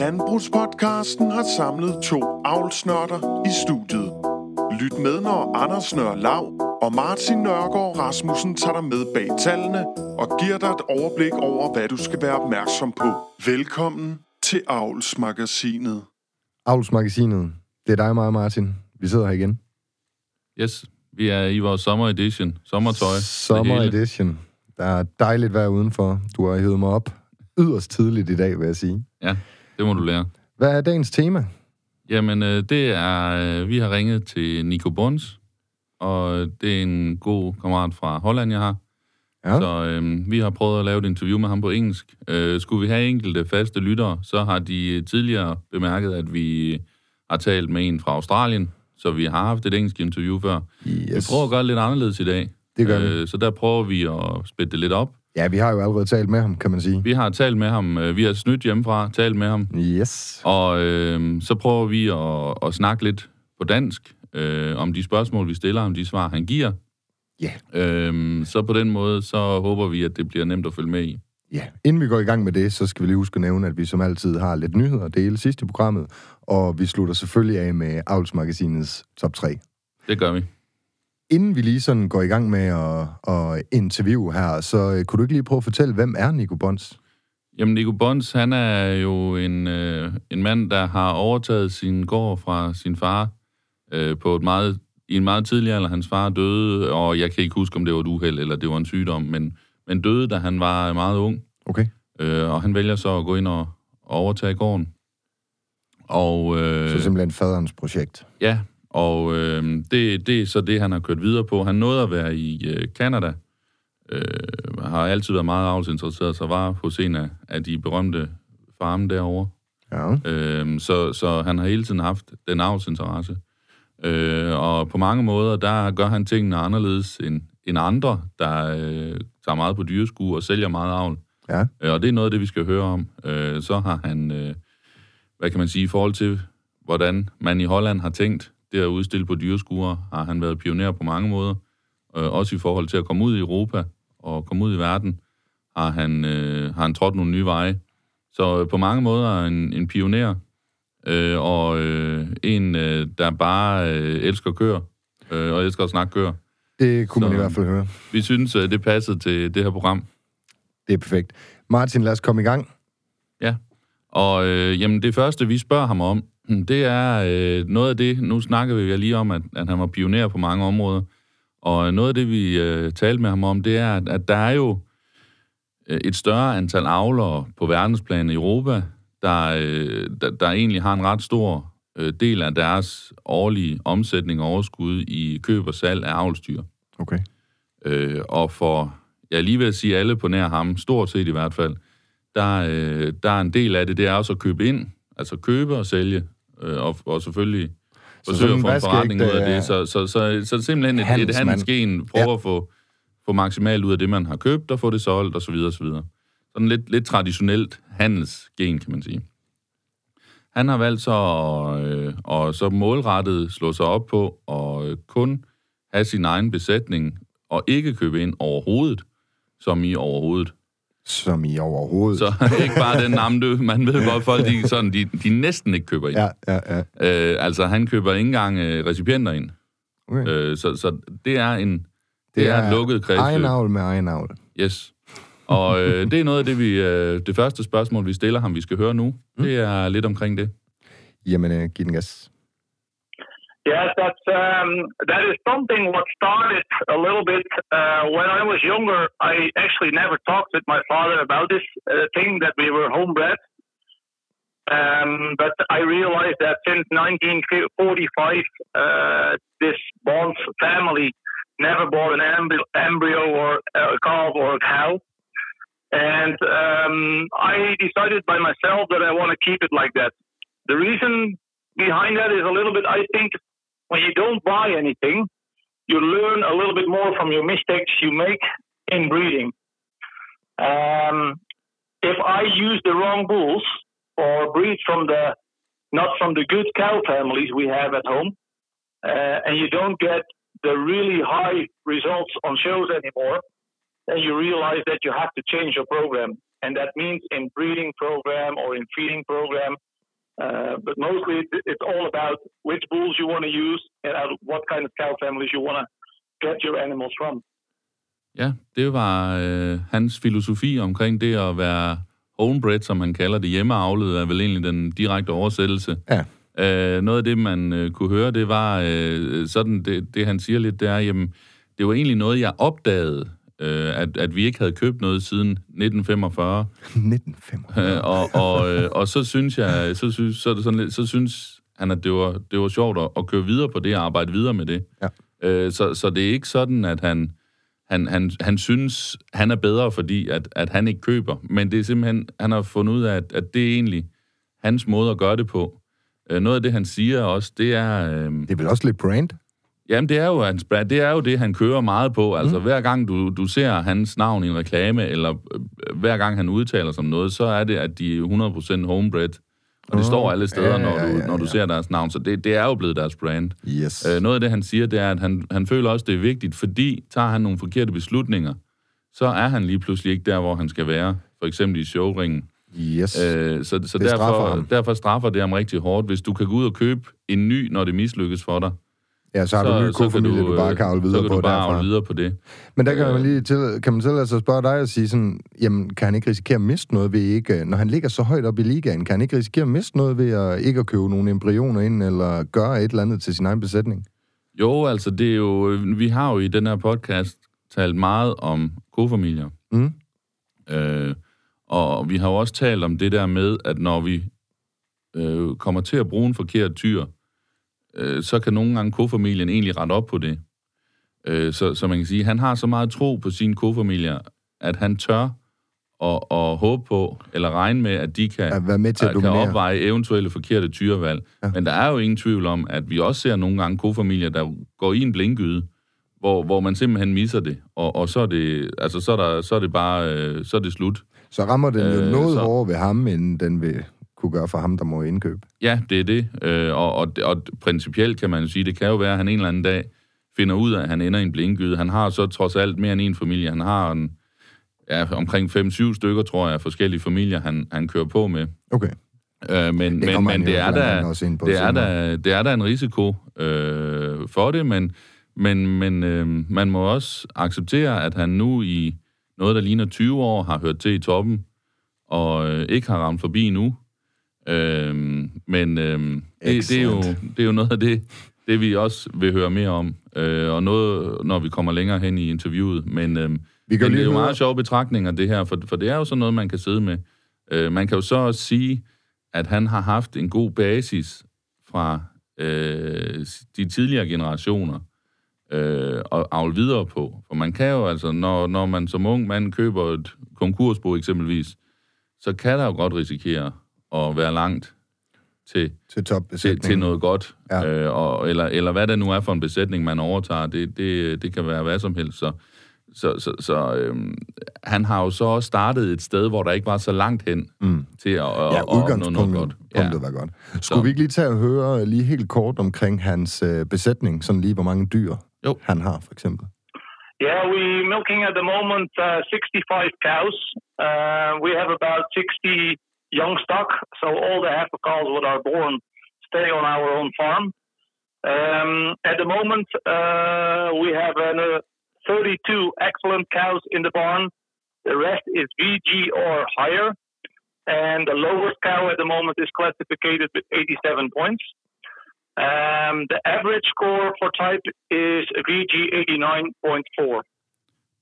Landbrugspodcasten har samlet to avlsnørder i studiet. Lyt med, når Anders Nør Lav og Martin Nørgaard Rasmussen tager dig med bag tallene og giver dig et overblik over, hvad du skal være opmærksom på. Velkommen til Avlsmagasinet. Avlsmagasinet. Det er dig og mig, Martin. Vi sidder her igen. Yes, vi er i vores sommer edition. Sommertøj. Sommer edition. Der er dejligt vejr udenfor. Du har hævet mig op yderst tidligt i dag, vil jeg sige. Ja, det må du lære. Hvad er dagens tema? Jamen, øh, det er... Øh, vi har ringet til Nico Bons, og det er en god kammerat fra Holland, jeg har. Ja. Så øh, vi har prøvet at lave et interview med ham på engelsk. Øh, skulle vi have enkelte faste lyttere, så har de tidligere bemærket, at vi har talt med en fra Australien, så vi har haft et engelsk interview før. Yes. Vi prøver at gøre det lidt anderledes i dag. Det gør vi. Øh, så der prøver vi at spætte det lidt op. Ja, vi har jo allerede talt med ham, kan man sige. Vi har talt med ham, øh, vi har snydt hjemmefra, talt med ham, Yes. og øh, så prøver vi at, at snakke lidt på dansk øh, om de spørgsmål, vi stiller, om de svar, han giver. Ja. Øh, så på den måde, så håber vi, at det bliver nemt at følge med i. Ja, inden vi går i gang med det, så skal vi lige huske at nævne, at vi som altid har lidt nyheder at dele sidst i programmet, og vi slutter selvfølgelig af med Avlsmagasinets top 3. Det gør vi. Inden vi lige sådan går i gang med at, at interviewe her, så øh, kunne du ikke lige prøve at fortælle, hvem er Nico Bons? Jamen, Nico Bons, han er jo en, øh, en mand, der har overtaget sin gård fra sin far øh, på et meget, i en meget tidlig alder. Hans far døde, og jeg kan ikke huske, om det var et uheld eller det var en sygdom, men, men døde, da han var meget ung. Okay. Øh, og han vælger så at gå ind og, og overtage gården. Og, øh, Så simpelthen faderens projekt. ja, og øh, det, det er så det, han har kørt videre på. Han nåede at være i øh, Canada. Øh, har altid været meget avlsinteresseret, så var hos en af, af de berømte farme derovre. Ja. Øh, så, så han har hele tiden haft den avlsinteresse. Øh, og på mange måder, der gør han tingene anderledes end, end andre, der øh, tager meget på dyreskue og sælger meget avl. Ja. Øh, og det er noget af det, vi skal høre om. Øh, så har han, øh, hvad kan man sige, i forhold til, hvordan man i Holland har tænkt det at udstille på dyreskuer, har han været pioner på mange måder. Øh, også i forhold til at komme ud i Europa og komme ud i verden, har han, øh, har han trådt nogle nye veje. Så øh, på mange måder er en, en pioner, øh, og øh, en, øh, der bare øh, elsker køer, øh, og elsker at snakke køer. Det kunne man Så- i hvert fald høre. Vi synes, øh, det passede til det her program. Det er perfekt. Martin, lad os komme i gang. Ja, og øh, jamen det første, vi spørger ham om, det er øh, noget af det, nu snakker vi jo lige om, at, at han var pioner på mange områder, og noget af det, vi øh, talte med ham om, det er, at, at der er jo øh, et større antal avlere på verdensplan i Europa, der, øh, der, der egentlig har en ret stor øh, del af deres årlige omsætning og overskud i køb og salg af avlsdyr. Okay. Øh, og for, jeg er lige ved at sige alle på nær ham, stort set i hvert fald, der, øh, der er en del af det, det er også at købe ind, altså købe og sælge, øh, og, og selvfølgelig forsøge sådan at få en forretning ud af øh, det. Så, så, så, så, så det er simpelthen et, et handelsgen, prøve ja. at få, få maksimalt ud af det, man har købt, og få det solgt, osv. osv. Sådan lidt, lidt traditionelt handelsgen, kan man sige. Han har valgt så at, øh, og så målrettet slå sig op på og øh, kun have sin egen besætning og ikke købe ind overhovedet, som i overhovedet. Som i overhovedet. Så ikke bare den navn, du, man ved godt, folk de, sådan, de, de næsten ikke køber ind. Ja, ja, ja. Øh, altså, han køber ikke engang øh, recipienter ind. Okay. Øh, så, så det er en det, det er, et lukket kredsløb. Egen avl med egen avl. Yes. Og øh, det er noget af det, vi, øh, det første spørgsmål, vi stiller ham, vi skal høre nu. Mm. Det er lidt omkring det. Jamen, øh, giv den gas. Yes, that's um, that is something what started a little bit uh, when I was younger. I actually never talked with my father about this uh, thing that we were homebred. Um, but I realized that since 1945, uh, this Bonds family never bought an embryo, embryo or a calf or a cow. And um, I decided by myself that I want to keep it like that. The reason behind that is a little bit, I think, when you don't buy anything, you learn a little bit more from your mistakes you make in breeding. Um, if I use the wrong bulls or breed from the not from the good cow families we have at home, uh, and you don't get the really high results on shows anymore, then you realize that you have to change your program. And that means in breeding program or in feeding program. Uh, but mostly it's all about which bulls you want to use and what kind of cow families you want to get your animals from. Ja, det var øh, hans filosofi omkring det at være homebred, som han kalder det, hjemmeavlet, er vel egentlig den direkte oversættelse. Ja. Øh, noget af det, man øh, kunne høre, det var øh, sådan, det, det han siger lidt, det er, jamen, det var egentlig noget, jeg opdagede, øh, at, at vi ikke havde købt noget siden 1945. 1945. Øh, og, og, øh, og så synes jeg, så synes, så, er det sådan lidt, så synes han, at det var, det var sjovt at, at køre videre på det og arbejde videre med det. Ja. Øh, så, så det er ikke sådan, at han, han, han, han synes, han er bedre, fordi at, at han ikke køber. Men det er simpelthen, han har fundet ud af, at, at det er egentlig hans måde at gøre det på. Øh, noget af det, han siger også, det er... Øh, Det er vel også lidt brand? Jamen, det er jo, hans, brand. det er jo det, han kører meget på. Altså, mm. hver gang du, du ser hans navn i en reklame, eller øh, hver gang han udtaler sig om noget, så er det, at de er 100% homebred. Og det Åh, står alle steder, ja, når ja, du, ja, når du ja. ser deres navn. Så det, det er jo blevet deres brand. Yes. Øh, noget af det, han siger, det er, at han, han føler også, det er vigtigt, fordi tager han nogle forkerte beslutninger, så er han lige pludselig ikke der, hvor han skal være. For eksempel i showringen. yes. Øh, så så Det straffer derfor, ham. derfor straffer det ham rigtig hårdt. Hvis du kan gå ud og købe en ny, når det mislykkes for dig, ja, så har du en ny kofamilie, du, bare kan avle videre så kan på du bare derfra. videre på det. Men der kan man lige til, kan man tillade sig at spørge dig og sige sådan, jamen, kan han ikke risikere at miste noget ved ikke, når han ligger så højt op i ligaen, kan han ikke risikere at miste noget ved at ikke at købe nogle embryoner ind, eller gøre et eller andet til sin egen besætning? Jo, altså det er jo, vi har jo i den her podcast talt meget om kofamilier. Mm. Øh, og vi har jo også talt om det der med, at når vi øh, kommer til at bruge en forkert tyr, øh, så kan nogle gange kofamilien egentlig rette op på det. Øh, så, så man kan sige, at han har så meget tro på sine kofamilier, at han tør at, at håbe på, eller regne med, at de kan, At være med til at kan dominere. opveje eventuelle forkerte tyrevalg. Ja. Men der er jo ingen tvivl om, at vi også ser nogle gange kofamilier, der går i en blinkgyde, hvor, hvor man simpelthen misser det, og, og så, er det, altså, så, er der, så er det bare øh, så er det slut. Så rammer den jo Øh, noget så- hårdere ved ham, end den vil kunne gøre for ham, der må indkøbe. Ja, det er det. Øh, og, og, og principielt kan man sige, det kan jo være, at han en eller anden dag finder ud af, at han ender i en blinkgyde. Han har så trods alt mere end en familie. Han har en, ja, omkring 5-7 stykker, tror jeg, forskellige familier, han, han kører på med. Okay. Øh, men Det men, men det, er da, på det, er da, det er da en risiko øh, for det, men, men, men øh, man må også acceptere, at han nu i noget, der ligner 20 år, har hørt til i toppen, og øh, ikke har ramt forbi nu. Øh, men øh, det, det, er jo, det er jo noget af det, det vi også vil høre mere om, øh, og noget, når vi kommer længere hen i interviewet. Men, øh, Vi men det er jo meget sjove betragtninger, det her, for, for det er jo sådan noget, man kan sidde med. Øh, man kan jo så også sige, at han har haft en god basis fra øh, de tidligere generationer øh, at avle videre på. For man kan jo altså, når, når man som ung mand køber et konkursbo eksempelvis, så kan der jo godt risikere at være langt til, Til til, til noget godt. Ja. Ja. Øh, og, eller, eller hvad det nu er for en besætning, man overtager. Det, det, det kan være hvad som helst. Så, så, så, så øhm, han har jo så også startet et sted, hvor der ikke var så langt hen Mm. til at, at, Ja, at opnå noget godt. punktet var godt. Skulle vi ikke lige tage og høre lige helt kort omkring hans øh, besætning, sådan lige hvor mange dyr Jo. han har, for eksempel? Yeah, we're milking at the moment uh, 65 cows. Uh, we have about 60 young stock, so all the cows that are born stay on our own farm. Um, at the moment, uh, we have uh, 32 excellent cows in the barn. The rest is VG or higher. And the lowest cow at the moment is classified with 87 points. Um, the average score for type is VG 89.4.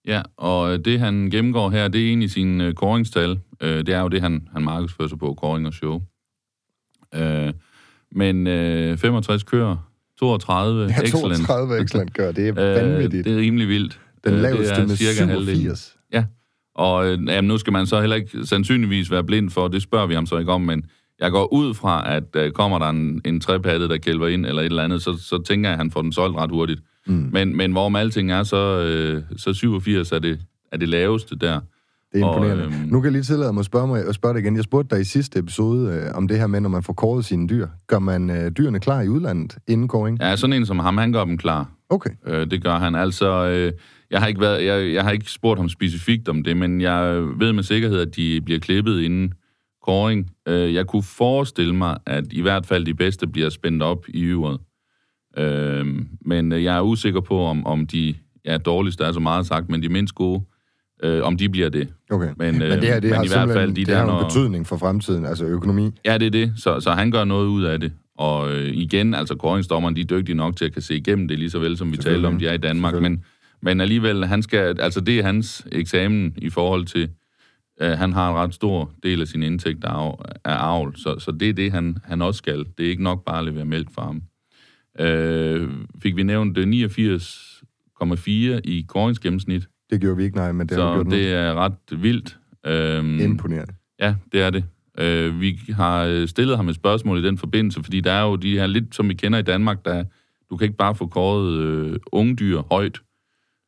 Ja, og øh, det han gennemgår her, det er egentlig sin øh, koringstal. Øh, det er jo det, han, han markedsfører sig på, koring og show. Øh, men øh, 65 kører, 32 Ja, excellent. 32 excellent gør, det er vanvittigt. Øh, det er rimelig vildt. Den Øh, laveste er med cirka halvdelen. 87. Ja, og øh, jamen, nu skal man så heller ikke sandsynligvis være blind for, det spørger vi ham så ikke om, men jeg går ud fra, at øh, kommer der en, en trepattet, der kælver ind eller et eller andet, så, så tænker jeg, at han får den solgt ret hurtigt. Mm. Men, men hvorom alting er, så, øh, så 87 er det, er det laveste der. Det er imponerende. Og, øhm, nu kan jeg lige tillade mig at spørge, mig, at spørge dig igen. Jeg spurgte dig i sidste episode øh, om det her med, når man får kåret sine dyr. Gør man øh, dyrene klar i udlandet inden kåring? Ja, sådan en som ham, han gør dem klar. Okay. Øh, det gør han. Altså, øh, jeg, har ikke været, jeg, jeg har ikke spurgt ham specifikt om det, men jeg ved med sikkerhed, at de bliver klippet inden kåring. Øh, jeg kunne forestille mig, at i hvert fald de bedste bliver spændt op i yveret. Øh, men jeg er usikker på, om, om de ja, dårligste er så meget sagt, men de mindst gode, øh, om de bliver det. Okay. Men, men det her, det men har i hvert fald de det der, har når... betydning for fremtiden, altså økonomi. Ja, det er det. Så, så han gør noget ud af det. Og øh, igen, altså koringsdommeren, de er dygtige nok til at kan se igennem det, lige så vel som vi taler om, de er i Danmark. Men, men alligevel, han skal, altså det er hans eksamen i forhold til, øh, han har en ret stor del af sin indtægt af, af avl, så, så det er det, han, han også skal. Det er ikke nok bare at levere mælk for ham. Øh, fik vi nævnt 89,4 i koringsgennemsnit. Det gjorde vi ikke, nej, men det så har vi gjort det nu. er ret vildt. Øhm, Imponerende. Ja, det er det. Øh, vi har stillet ham et spørgsmål i den forbindelse, fordi der er jo de her, lidt som vi kender i Danmark, der du kan ikke bare få kåret øh, unge dyr højt.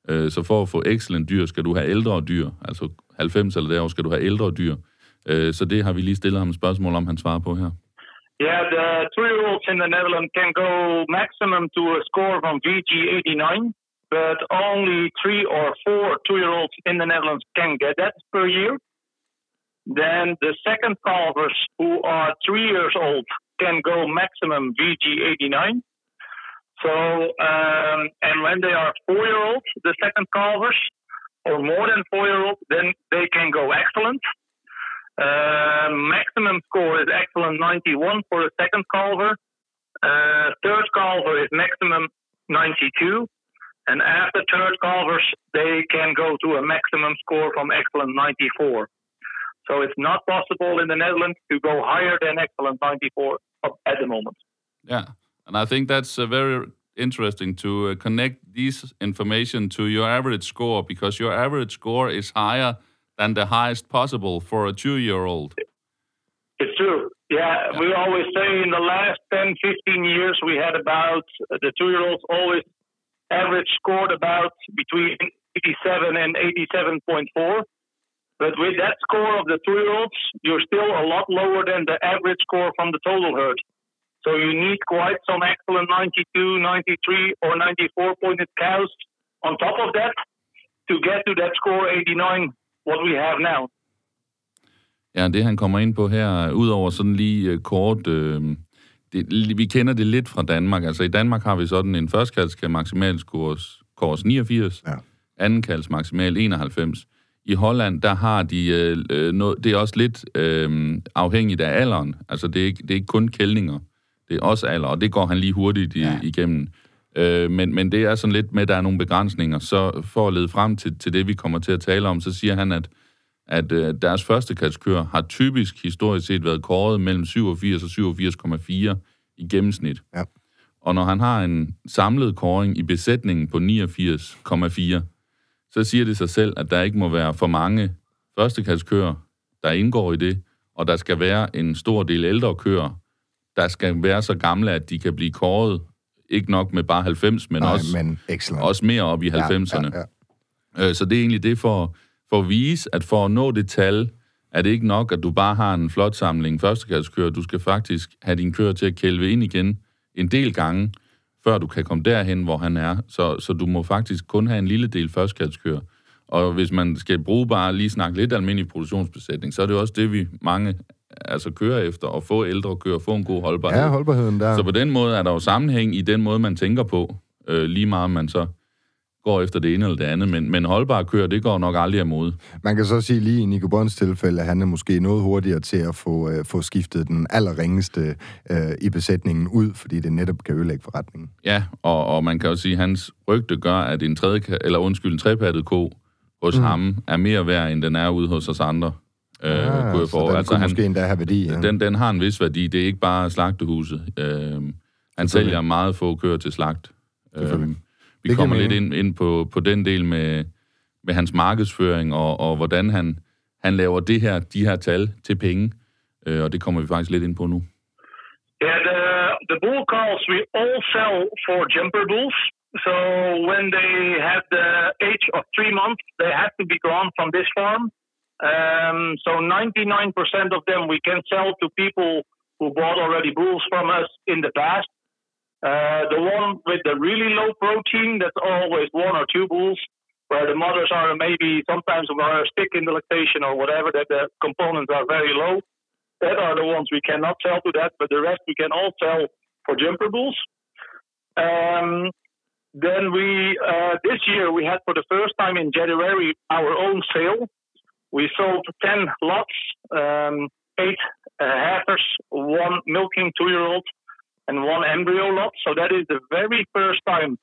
Øh, så for at få excellent dyr, skal du have ældre dyr. Altså 90 eller derovre skal du have ældre dyr. Øh, så det har vi lige stillet ham et spørgsmål om, han svarer på her. Yeah, the three-year-olds in the Netherlands can go maximum to a score from VG 89, but only three or four two-year-olds in the Netherlands can get that per year. Then the second calvers who are three years old can go maximum VG 89. So, um, and when they are four-year-olds, the second calvers, or more than four-year-olds, then they can go excellent. Uh, maximum score is excellent 91 for the second calver. Uh, third calver is maximum 92. And after third calvers, they can go to a maximum score from excellent 94. So it's not possible in the Netherlands to go higher than excellent 94 at the moment. Yeah, and I think that's a very interesting to uh, connect these information to your average score because your average score is higher than the highest possible for a two-year-old. It's true. Yeah, yeah, we always say in the last 10, 15 years, we had about the two-year-olds always average scored about between 87 and 87.4. But with that score of the two-year-olds, you're still a lot lower than the average score from the total herd. So you need quite some excellent 92, 93, or 94 pointed cows on top of that to get to that score 89 what we have now. Ja, det han kommer ind på her, udover sådan lige uh, kort, uh, det, vi kender det lidt fra Danmark. Altså i Danmark har vi sådan en førstkaldsk maksimalskurs kurs 89, ja. andenkalds maksimal 91. I Holland, der har de uh, noget, det er også lidt uh, afhængigt af alderen. Altså det er, ikke, det er ikke kun kældninger, det er også alder, og det går han lige hurtigt i, ja. igennem. Øh, men, men det er sådan lidt med, at der er nogle begrænsninger. Så for at lede frem til, til det, vi kommer til at tale om, så siger han, at, at øh, deres første katskør har typisk historisk set været kåret mellem 87 og 87,4 i gennemsnit. Ja. Og når han har en samlet kåring i besætningen på 89,4, så siger det sig selv, at der ikke må være for mange førstekaldskøer, der indgår i det, og der skal være en stor del ældre køer, der skal være så gamle, at de kan blive kåret ikke nok med bare 90, men, Nej, også, men også mere op i 90'erne. Ja, ja, ja. Øh, så det er egentlig det for, for at vise, at for at nå det tal, er det ikke nok, at du bare har en flot samling førstekaldskører. Du skal faktisk have din kører til at kælve ind igen en del gange, før du kan komme derhen, hvor han er. Så, så du må faktisk kun have en lille del førstekaldskører. Og hvis man skal bruge bare lige snakke lidt almindelig produktionsbesætning, så er det også det, vi mange altså køre efter og få ældre kører, få en god holdbarhed. Ja, holdbarheden der. Så på den måde er der jo sammenhæng i den måde, man tænker på, øh, lige meget man så går efter det ene eller det andet, men, men holdbare kører, det går nok aldrig imod. Man kan så sige lige i Nico Bonds tilfælde, at han er måske noget hurtigere til at få, øh, få skiftet den allerringeste øh, i besætningen ud, fordi det netop kan ødelægge forretningen. Ja, og, og man kan jo sige, at hans rygte gør, at en tredje, eller undskyld, en trepattet ko hos mm. ham er mere værd, end den er ude hos os andre. Øh, ah, kunne jeg for. den altså, han, måske endda have værdi. Ja. Den, den har en vis værdi. Det er ikke bare slagtehuset. Øh, han sælger meget få køer til slagt. Øh, vi det kommer lidt ind, ind på, på den del med, med hans markedsføring, og, og hvordan han, han laver det her, de her tal til penge. Øh, og det kommer vi faktisk lidt ind på nu. Yeah, the, the bull calls we all sell for jumper bulls. So when they have the age of three months, they have to be gone from this farm. Um, so 99% of them we can sell to people who bought already bulls from us in the past. Uh, the one with the really low protein, that's always one or two bulls, where the mothers are maybe sometimes are stick in the lactation or whatever, that the components are very low. That are the ones we cannot sell to that, but the rest we can all sell for jumper bulls. Um, then we uh, this year we had for the first time in January our own sale. We sold ten lots, um, eight uh, heifers, one milking two-year-old, and one embryo lot. So that is the very first time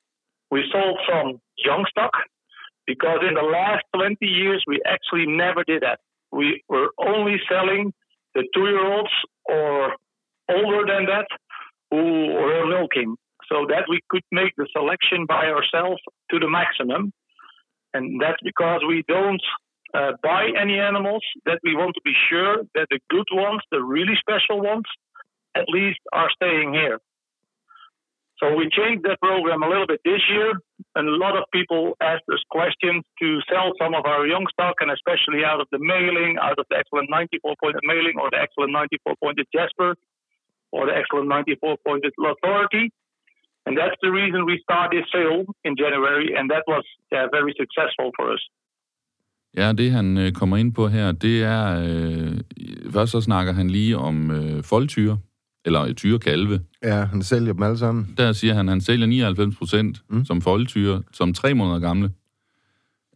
we sold some young stock, because in the last 20 years we actually never did that. We were only selling the two-year-olds or older than that who were milking so that we could make the selection by ourselves to the maximum. And that's because we don't uh, buy any animals, that we want to be sure that the good ones, the really special ones, at least are staying here. So we changed that program a little bit this year, and a lot of people asked us questions to sell some of our young stock, and especially out of the mailing, out of the excellent 94 pointed mailing, or the excellent 94 pointed Jasper, or the excellent 94 pointed Authority. And that's the reason we started this sale in January, and that was uh, very successful for us. Ja, det han øh, kommer ind på her, det er... Øh, først så snakker han lige om øh, foldtyre, eller tyrekalve. Ja, han sælger dem alle sammen. Der siger han, han sælger 99 procent mm. som foldtyre, som tre måneder gamle.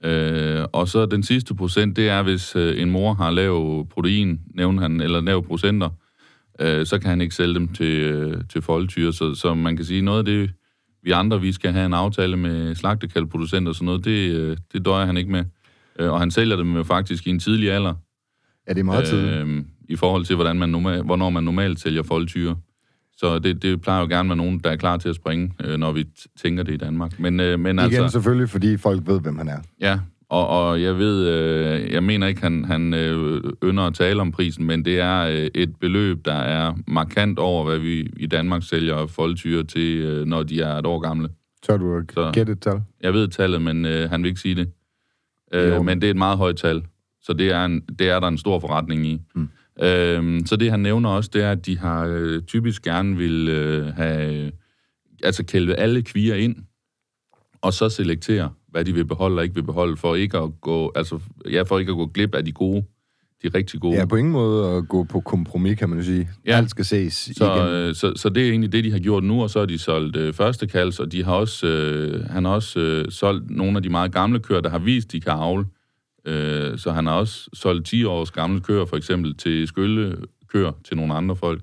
Øh, og så den sidste procent, det er, hvis øh, en mor har lav protein, nævner han, eller lav procenter, øh, så kan han ikke sælge dem til, øh, til foldtyre. Så, så man kan sige, noget af det, vi andre, vi skal have en aftale med slagtekalvproducenter og sådan noget, det, øh, det døjer han ikke med. Øh, og han sælger dem jo faktisk i en tidlig alder. Ja, det er meget tidligt. Øh, I forhold til, hvordan man normal, hvornår man normalt sælger foldtyre. Så det, det plejer jo gerne med nogen, der er klar til at springe, øh, når vi tænker det i Danmark. Men, øh, men Igen altså, selvfølgelig, fordi folk ved, hvem han er. ja, og, og jeg ved, øh, jeg mener ikke, han, han øh, ynder at tale om prisen, men det er øh, et beløb, der er markant over, hvad vi i Danmark sælger foldtyre til, øh, når de er et år gamle. Tør du at gætte et tal? Jeg ved tallet, men øh, han vil ikke sige det. Øh, men det er et meget højt tal, så det er, en, det er der en stor forretning i. Mm. Øh, så det han nævner også, det er, at de har øh, typisk gerne vil øh, have, altså kælve alle kvier ind, og så selektere, hvad de vil beholde og ikke vil beholde, for ikke at gå, altså, ja, for ikke at gå glip af de gode, de rigtig gode. Ja, på ingen måde at gå på kompromis, kan man jo sige. Ja. Alt skal ses Så, igen. øh, så, så det er egentlig det, de har gjort nu, og så har de solgt øh, første kals, og de har også, øh, han har også øh, solgt nogle af de meget gamle køer, der har vist, de kan avle. Øh, så han har også solgt 10 års gamle køer, for eksempel til skølle køer til nogle andre folk.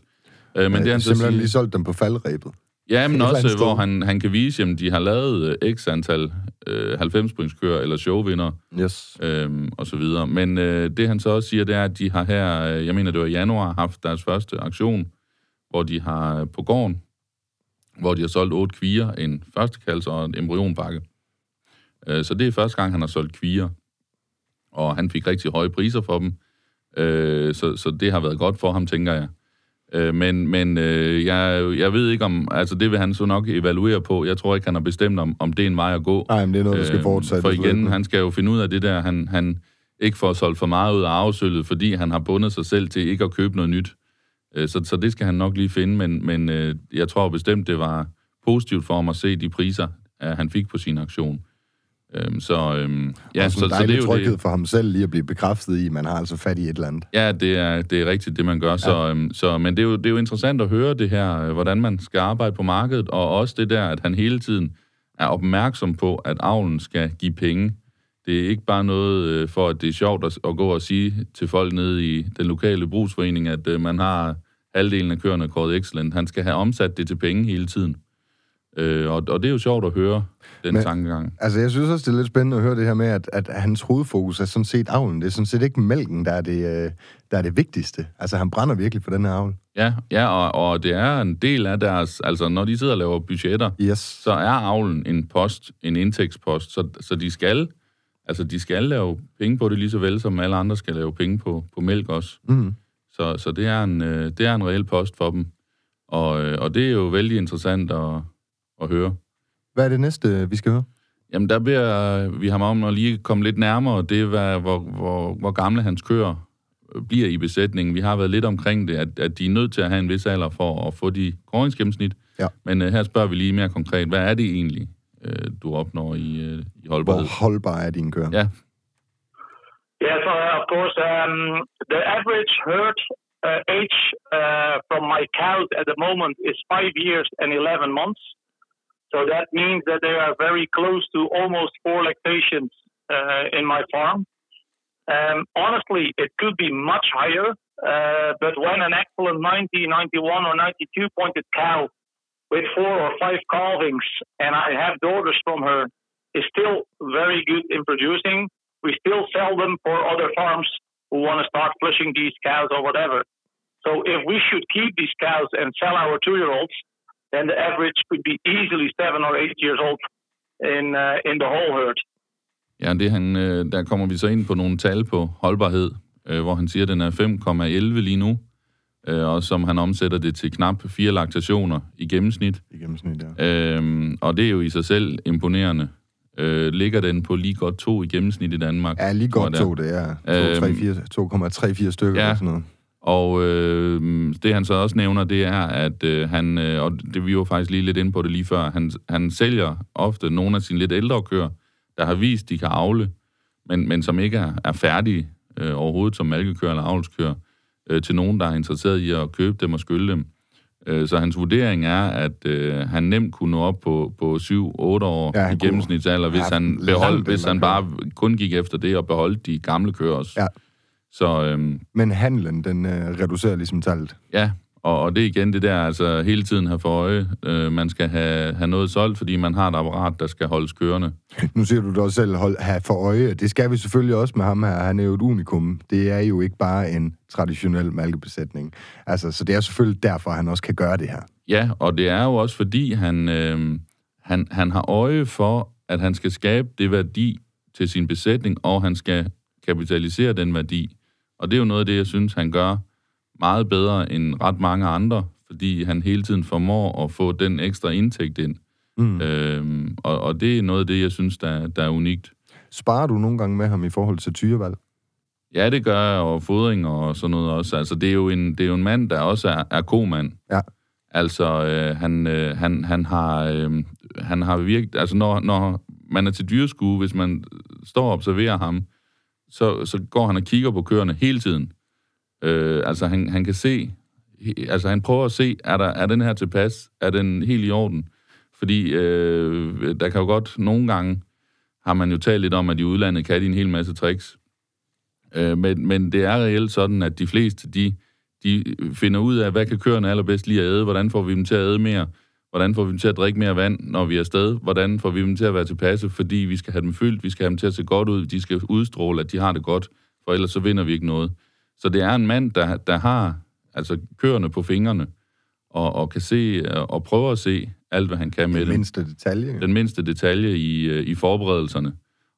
Øh, men Men det han simpelthen siger, lige solgt dem på faldrebet. Ja, men også, øh, hvor sted. han, han kan vise, at de har lavet øh, x antal øh, 90 køer eller showvinder Yes. øhm, og så videre. Men øh, det han så også siger, det er, at de har her, øh, jeg mener det var i januar, haft deres første aktion, hvor de har øh, på gården, hvor de har solgt otte kvier, en førstekals og en embryonpakke. Øh, så det er første gang, han har solgt kvier, og han fik rigtig høje priser for dem. Øh, så, så det har været godt for ham, tænker jeg. Øh, men men øh, jeg, jeg ved ikke om, altså det vil han så nok evaluere på. Jeg tror ikke, han har bestemt, om, om det er en vej at gå. Nej, men det er noget, der skal Øh, fortsætte. For igen, han skal jo finde ud af det der, han, han ikke får solgt for meget ud af arvesølvet, fordi han har bundet sig selv til ikke at købe noget nyt. Øh, Så, så det skal han nok lige finde, men, men jeg tror bestemt, det var positivt for ham at se de priser, han fik på sin aktion. Øhm, Så øhm, ja, så, så, det er jo tryghed det. for ham selv lige at blive bekræftet i, at man har altså fat i et eller andet. Ja, det er, det er rigtigt, det man gør. Ja. Så, øhm, så, men det er, jo, det er jo interessant at høre det her, øh, hvordan man skal arbejde på markedet, og også det der, at han hele tiden er opmærksom på, at avlen skal give penge. Det er ikke bare noget øh, for, at det er sjovt at, at gå og sige til folk nede i den lokale brugsforening, at øh, man har halvdelen af køerne kåret excellent. Han skal have omsat det til penge hele tiden. Øh, og, og det er jo sjovt at høre den Men- tankegang. Altså, jeg synes også, det er lidt spændende at høre det her med, at, at hans hovedfokus er sådan set avlen. Det er sådan set ikke mælken, der er det, øh, der er det vigtigste. Altså, han brænder virkelig for den her avl. Ja, ja og, og det er en del af deres... Altså, når de sidder og laver budgetter, Yes. så er avlen en post, en indtægtspost, så, så de skal altså de skal lave penge på det lige så vel, som alle andre skal lave penge på, på mælk også. Mm. Så, så det, er en, øh, det er en reel post for dem. Og, øh, og det er jo vældig interessant at, at høre. Hvad er det næste, vi skal høre? Jamen, der beder vi ham om at lige komme lidt nærmere. Det er, hvad, hvor, hvor, hvor gamle hans køer bliver i besætningen. Vi har været lidt omkring det, at, at de er nødt til at have en vis alder for at få de kåringsgennemsnit. Ja. Men uh, her spørger vi lige mere konkret, hvad er det egentlig, uh, du opnår i, uh, i holdbarhed? Hvor holdbar er din køer? Ja, Yeah, so uh, of course, um, the average herd uh, age uh, from my cows at the moment is five years and 11 months. So that means that they are very close to almost four lactations uh, in my farm. Um, honestly, it could be much higher, uh, but when an excellent 90, 91, or 92 pointed cow with four or five calvings, and I have daughters from her, is still very good in producing, we still sell them for other farms who want to start flushing these cows or whatever. So if we should keep these cows and sell our two-year-olds, then the average could be easily seven or eight years old in uh, in the whole herd. ja det han, øh, der kommer vi så ind på nogle tal på holdbarhed, øh, hvor han siger, at den er 5,11 lige nu, øh, og som han omsætter det til knap fire laktationer i gennemsnit. I gennemsnit, ja. Øhm, og det er jo i sig selv imponerende. Øh, ligger den på lige godt to i gennemsnit i Danmark? Ja, lige godt to, det er. det er. Øhm, 2,34 stykker ja. eller sådan noget. Og øh, det han så også nævner, det er, at øh, han, øh, og det vi var faktisk lige lidt inde på det lige før, han, han sælger ofte nogle af sine lidt ældre køer, der har vist, de kan avle, men, men som ikke er, er færdige øh, overhovedet som malkekøer eller avlskøer, øh, til nogen, der er interesseret i at købe dem og skylde dem. Øh, så hans vurdering er, at øh, han nemt kunne nå op på, på 7-8 år Ja, ja, i gennemsnitsalder, hvis have han, beholdt, hvis han bare kun gik efter det og beholdt de gamle køer også. Ja. Så øhm, Men handlen, den øh, reducerer ligesom tallet. Ja, og, og det er igen det der, altså hele tiden have for øje. Øh, man skal have, have noget solgt, fordi man har et apparat, der skal holdes kørende. Nu siger du det også selv, hold, have for øje. Det skal vi selvfølgelig også med ham her. Han er jo et unikum. Det er jo ikke bare en traditionel malkebesætning. Altså, så det er selvfølgelig derfor, han også kan gøre det her. Ja, og det er jo også fordi, han, øh, han, han har øje for, at han skal skabe det værdi til sin besætning, og han skal kapitalisere den værdi. Og det er jo noget af det, jeg synes, han gør meget bedre end ret mange andre, fordi han hele tiden formår at få den ekstra indtægt ind. Mm. Øh, og, og det er noget af det, jeg synes, der, der er unikt. Sparer du nogle gange med ham i forhold til tyrevalg? Ja, det gør jeg, og fodring og sådan noget også. Altså, det er jo en, det er jo en mand, der også er, er komand. Ja. Altså, øh, han, øh, han, han har, øh, han har virkelig... Altså, når, når man er til dyreskue, hvis man står og observerer ham, så, så går han og kigger på køerne hele tiden. Øh, altså, han, han kan se... Altså, han prøver at se, er, der, er den her tilpas? Er den helt i orden? Fordi øh, der kan jo godt... Nogle gange har man jo talt lidt om, at i udlandet kan de en hel masse tricks. Øh, men, men det er reelt sådan, at de fleste, de, de finder ud af, hvad kan køerne allerbedst lige at æde, hvordan får vi dem til at æde mere, hvordan får vi dem til at drikke mere vand, når vi er afsted, hvordan får vi dem til at være tilpasse, fordi vi skal have dem fyldt, vi skal have dem til at se godt ud, de skal udstråle, at de har det godt, for ellers så vinder vi ikke noget. Så det er en mand, der, der har altså køerne på fingrene, og, og kan se og prøver at se alt, hvad han kan med Den dem mindste detalje. den mindste detalje i, øh, i forberedelserne.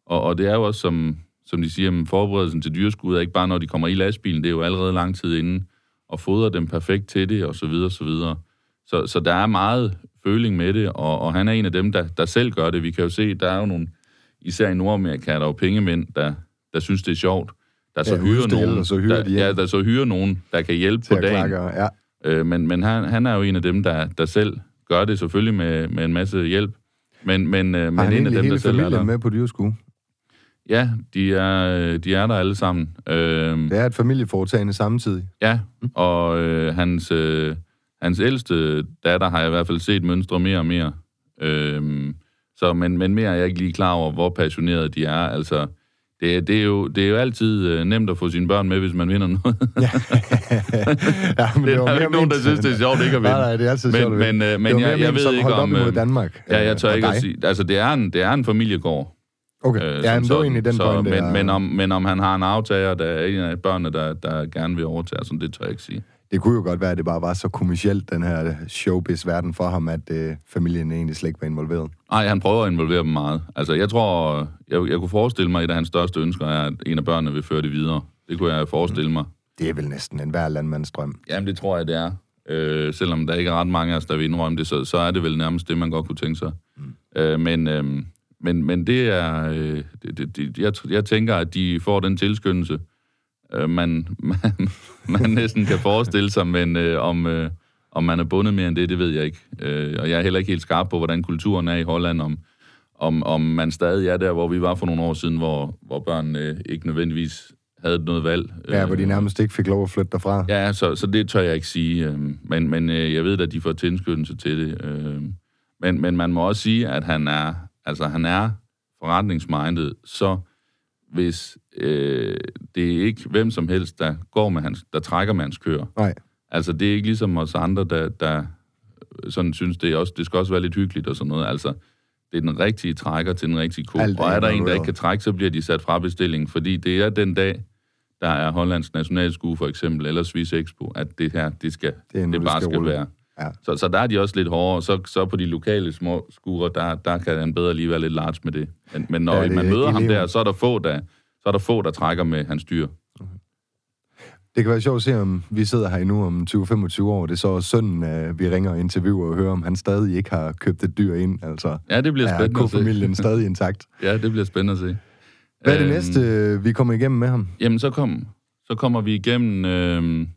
Og, og det er jo også, som, som de siger, at forberedelsen til dyreskud er ikke bare, når de kommer i lastbilen, det er jo allerede lang tid inden, og fodre dem perfekt til det, og så videre, så videre. Så, så der er meget føling med det, og, og han er en af dem, der, der selv gør det. Vi kan jo se, der er jo nogle, især i Nordamerika, der er jo pengemænd, der, der synes, det er sjovt. Der så Ja, hyrer nogen, og så hyrer der, de ind. ja, der så hyrer nogen, der kan hjælpe på dagen. klakke. Ja. Øh, men men han, han er jo en af dem, der, der selv gør det, selvfølgelig med, med en masse hjælp. Men, men, øh, men en af dem, der hele selv er der. med på dyreskue? Ja, de er, de er der alle sammen. Øh, Det er et familieforetagende samtidig. ja, og øh, hans, øh, hans ældste datter har jeg i hvert fald set mønstre mere og mere. Øh, så, men, men mere er jeg ikke lige klar over, hvor passionerede de er. Altså, det, er- det, er, jo, det er jo altid øh, nemt at få sine børn med, hvis man vinder noget. ja, men det er der mere jo ikke nogen, der synes, det er sjovt ikke at vinde. Nej, nej, det er altid Men- sjovt at vinde. men, øh, Det men var jeg- jeg ved ikke om, øh, Danmark. Ja, jeg tør ikke at dig. sige... Altså, det er en, det er en familiegård. Okay, Øh, ja, men det egentlig den så, point, men, der... men, om, men om han har en aftager, der er en af børnene, der, der gerne vil overtage, sådan det tør jeg ikke sige. Det kunne jo godt være, at det bare var så kommercielt, den her showbiz-verden for ham, at øh, familien egentlig slet ikke var involveret. Nej, han prøver at involvere dem meget. Altså, jeg tror, jeg, jeg kunne forestille mig, at et af hans største ønsker er, at en af børnene vil føre det videre. Det kunne jeg forestille mig. Det er vel næsten en hver landmands drøm. Jamen, det tror jeg, det er. Øh, selvom der ikke er ret mange af os, der vil indrømme det, så, så er det vel nærmest det, man godt kunne tænke sig. Mm. Øh, men, øh, men, men det er... Øh, det, det, det, jeg, jeg tænker, at de får den tilskyndelse, øh, man, man, man næsten kan forestille sig, men øh, om, øh, om man er bundet mere end det, det ved jeg ikke. Øh, og jeg er heller ikke helt skarp på, hvordan kulturen er i Holland, om, om, om man stadig er der, hvor vi var for nogle år siden, hvor, hvor børn øh, ikke nødvendigvis havde noget valg. Ja, hvor de Øh, nærmest ikke fik lov at flytte derfra. Ja, så, så det tør jeg ikke sige. øh, Men, men øh, jeg ved, at de får tilskyndelse til det. øh, Men, men man må også sige, at han er, altså, han er forretningsmindet, så hvis øh, det er ikke hvem som helst, der går med hans, der trækker med hans køer. Nej. Altså, det er ikke ligesom os andre, der, der sådan synes, det, også, det skal også være lidt hyggeligt og sådan noget. Altså, det er den rigtige trækker til den rigtige ko. Alt Og er der en, der ikke kan trække, så bliver de sat fra bestilling, fordi det er den dag, der er Hollands nationalskue for eksempel, eller Swiss Expo, at det her, det, skal, Det er nu, det bare skal skal, være. Ja. Så, så der er de også lidt hårdere. Så, så på de lokale små skurer, der, der kan han bedre lige være lidt large med det. Men, men når ja, det man møder ham der, så er der få, der, så er der, få, der trækker med hans dyr. Det kan være sjovt at se, om vi sidder her endnu om 20-25 år. Det er så sønnen, øh, vi ringer og interviewer og hører, om han stadig ikke har købt et dyr ind. Altså, Ja, det bliver er spændende at se. ko-familien stadig intakt? Ja, det bliver spændende at se. Hvad er det Øhm, næste, vi kommer igennem med ham? Jamen, så, kom, så kommer vi igennem øh,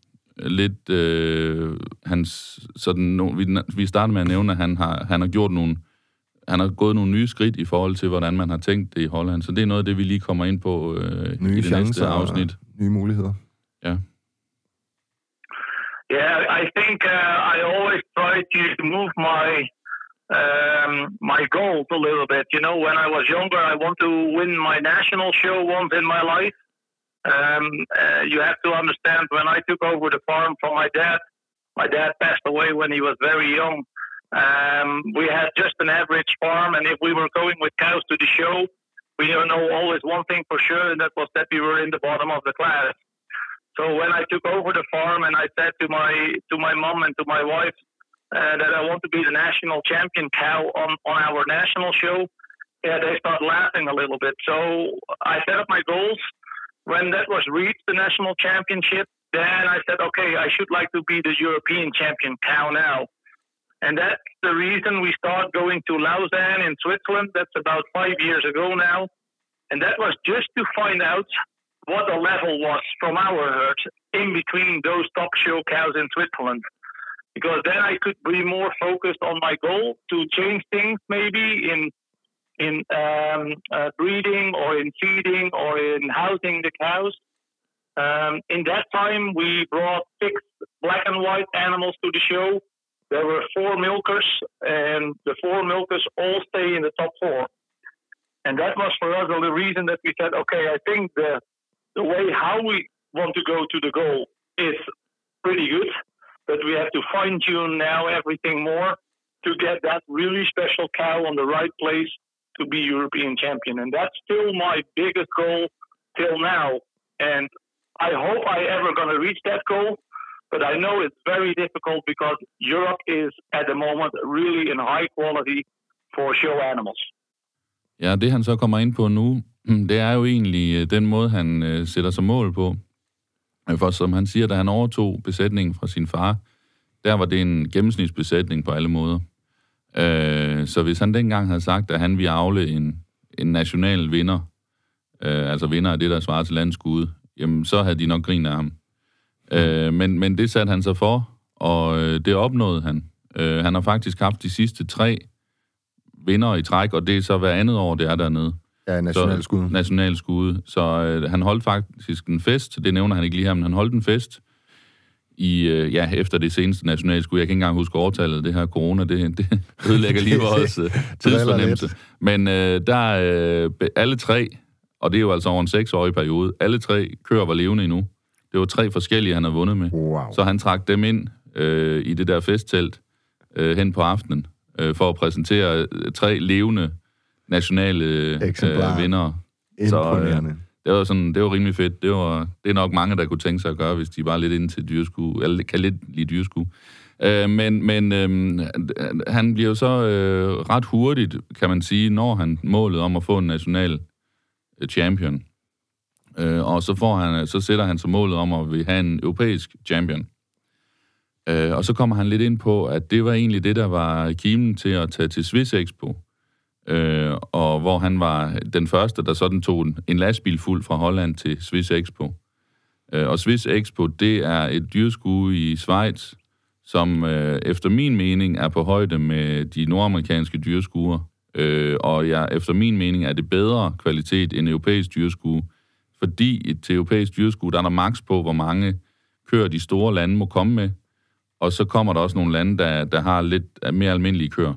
lidt øh, hans... Sådan, no, vi, vi starter med at nævne, at han har, han har gjort nogle... Han har gået nogle nye skridt i forhold til, hvordan man har tænkt det i Holland. Så det er noget af det, vi lige kommer ind på øh, Nye i det næste afsnit. nye muligheder. Ja. Yeah, I think uh, I always try to move my um, my goals a little bit. You know, when I was younger, I want to win my national show once in my life. Um, uh, you have to understand when I took over the farm from my dad. My dad passed away when he was very young. Um, we had just an average farm, and if we were going with cows to the show, we know always one thing for sure, and that was that we were in the bottom of the class. So when I took over the farm and I said to my to my mom and to my wife uh, that I want to be the national champion cow on, on our national show, yeah, they start laughing a little bit. So I set up my goals. When that was reached, the national championship, then I said, okay, I should like to be the European champion cow now. And that's the reason we start going to Lausanne in Switzerland. That's about five years ago now. And that was just to find out what the level was from our herd in between those top show cows in Switzerland. Because then I could be more focused on my goal to change things maybe in in um, uh, breeding or in feeding or in housing the cows. Um, in that time, we brought six black and white animals to the show. There were four milkers, and the four milkers all stay in the top four. And that was for us the reason that we said, okay, I think the the way how we want to go to the goal is pretty good, but we have to fine tune now everything more to get that really special cow on the right place to be European champion. And that's still my biggest goal till now. And I hope I ever gonna reach that goal. But I know it's very difficult because Europe is at the moment really in high quality for show animals. Ja, det han så kommer ind på nu, det er jo egentlig øh, den måde, han øh, sætter sig mål på. For som han siger, da han overtog besætningen fra sin far, der var det en gennemsnitsbesætning på alle måder. Øh, så hvis han dengang havde sagt, at han ville afle en, en national vinder, øh, altså vinder af det, der svarer til landskud, jamen så havde de nok grinet af ham. Øh, men, men det satte han sig for, og øh, det opnåede han. Øh, han har faktisk haft de sidste tre vinder i træk, og det er så hver andet år, det er dernede. Ja, nationalskud. Nationalskud. Så øh, han holdt faktisk en fest, det nævner han ikke lige her, men han holdt en fest i, øh, ja, efter det seneste nationalskud. Jeg kan ikke engang huske årtallet, det her corona, det, det ødelægger lige vores øh, tidsfornemmelse. Men øh, der er øh, alle tre, og det er jo altså over en seksårig periode, alle tre kører var levende endnu. Det var tre forskellige, han havde vundet med. Wow. Så han trak dem ind øh, i det der festtelt øh, hen på aftenen, øh, for at præsentere øh, tre levende nationale øh, vindere. Så, øh. Det var, sådan, det var rimelig fedt. Det, var, det er nok mange, der kunne tænke sig at gøre, hvis de var lidt inde til dyrsku, eller kan lidt lide dyrsku. Øh, men men øh, han bliver jo så øh, ret hurtigt, kan man sige, når han målet om at få en national øh, champion. Øh, og så, får han, øh, så sætter han sig målet om at vi have en europæisk champion. Øh, og så kommer han lidt ind på, at det var egentlig det, der var kimen til at tage til Swiss Expo. øh, og hvor han var den første, der sådan tog en, en lastbil fuld fra Holland til Swiss Expo. Øh, og Swiss Expo, det er et dyrskue i Schweiz, som øh, efter min mening er på højde med de nordamerikanske dyreskuer. Øh, og jeg, efter min mening er det bedre kvalitet end europæisk dyreskue fordi et europæisk dyrskue, der er der maks på, hvor mange køer de store lande må komme med, og så kommer der også nogle lande, der, der har lidt mere almindelige køer.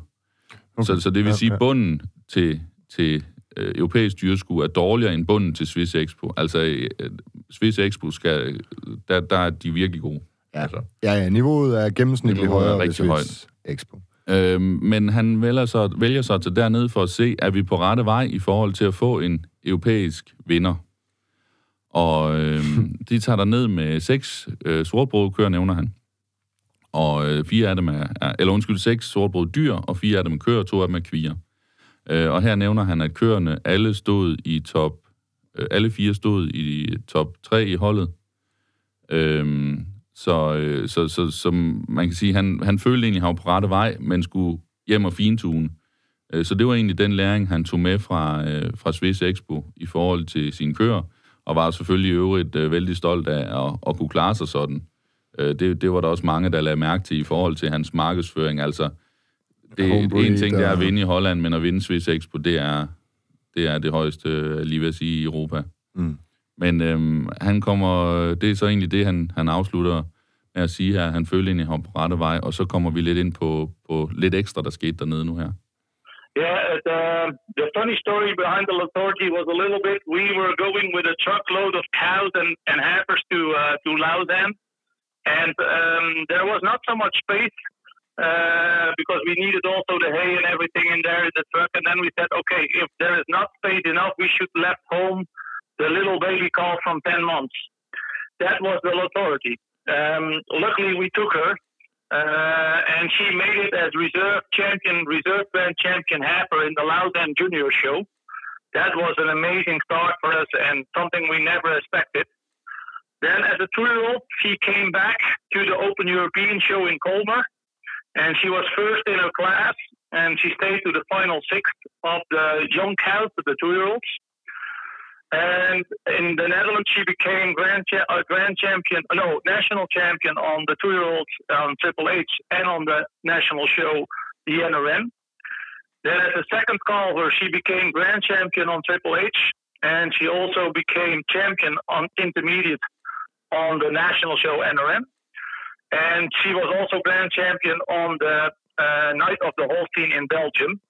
Okay. Så, så det vil sige, at bunden til, til øh, europæisk dyrskue er dårligere end bunden til Swiss Expo. Altså, øh, Swiss Expo, skal, der, der er de virkelig gode. Ja, altså. ja, ja niveauet er gennemsnitligt Niveauet er højere ved rigtig Swiss Expo. Øhm, men han vælger så, vælger så til dernede for at se, er vi på rette vej i forhold til at få en europæisk vinder. Og øhm, de tager der ned med seks øh, sortbrødkøer, nævner han. Og øh, fire af dem er, er, eller undskyld, seks sortbrød dyr, og fire af dem er køer, og to af dem er kvier. Øh, og her nævner han, at køerne alle stod i top, øh, alle fire stod i top 3 i holdet. Øhm, så, øh, så, så, så man kan sige, han, han følte egentlig, at han var på rette vej, men skulle hjem og fintune. Øh, så det var egentlig den læring, han tog med fra, øh, fra Swiss Expo i forhold til sine køer, og var selvfølgelig i øvrigt øh, vældig stolt af at, at kunne klare sig sådan. Øh, det, det var der også mange, der lagde mærke til i forhold til hans markedsføring. Altså, det, Homebreed en ting, det er at vinde i Holland, men at vinde Swiss Expo, det er det, er det højeste, lige at sige, i Europa. Mm. Men øhm, han kommer, det er så egentlig det, han, han afslutter med at sige her. Han følte egentlig, at han på rette vej, og så kommer vi lidt ind på, på lidt ekstra, der skete dernede nu her. Yeah, the, the funny story behind the authority was a little bit. We were going with a truckload of cows and, and heifers to uh, to Lausanne, and um, there was not so much space uh, because we needed also the hay and everything in there in the truck. And then we said, okay, if there is not space enough, we should left home the little baby calf from 10 months. That was the authority. Um, luckily, we took her, uh, and she made it as reserve champion, reserve grand champion heifer in the Lausanne Junior Show. That was an amazing start for us and something we never expected. Then, as a two-year-old, she came back to the Open European Show in Colmar, and she was first in her class, and she stayed to the final sixth of the young cows, the two-year-olds. And in the Netherlands, she became grand, cha- uh, grand champion, no, national champion on the two year old on Triple H and on the national show, the NRM. Then at the second calver, she became grand champion on Triple H, and she also became champion on intermediate on the national show NRM. And she was also grand champion on the uh, Night of the Holstein in Belgium.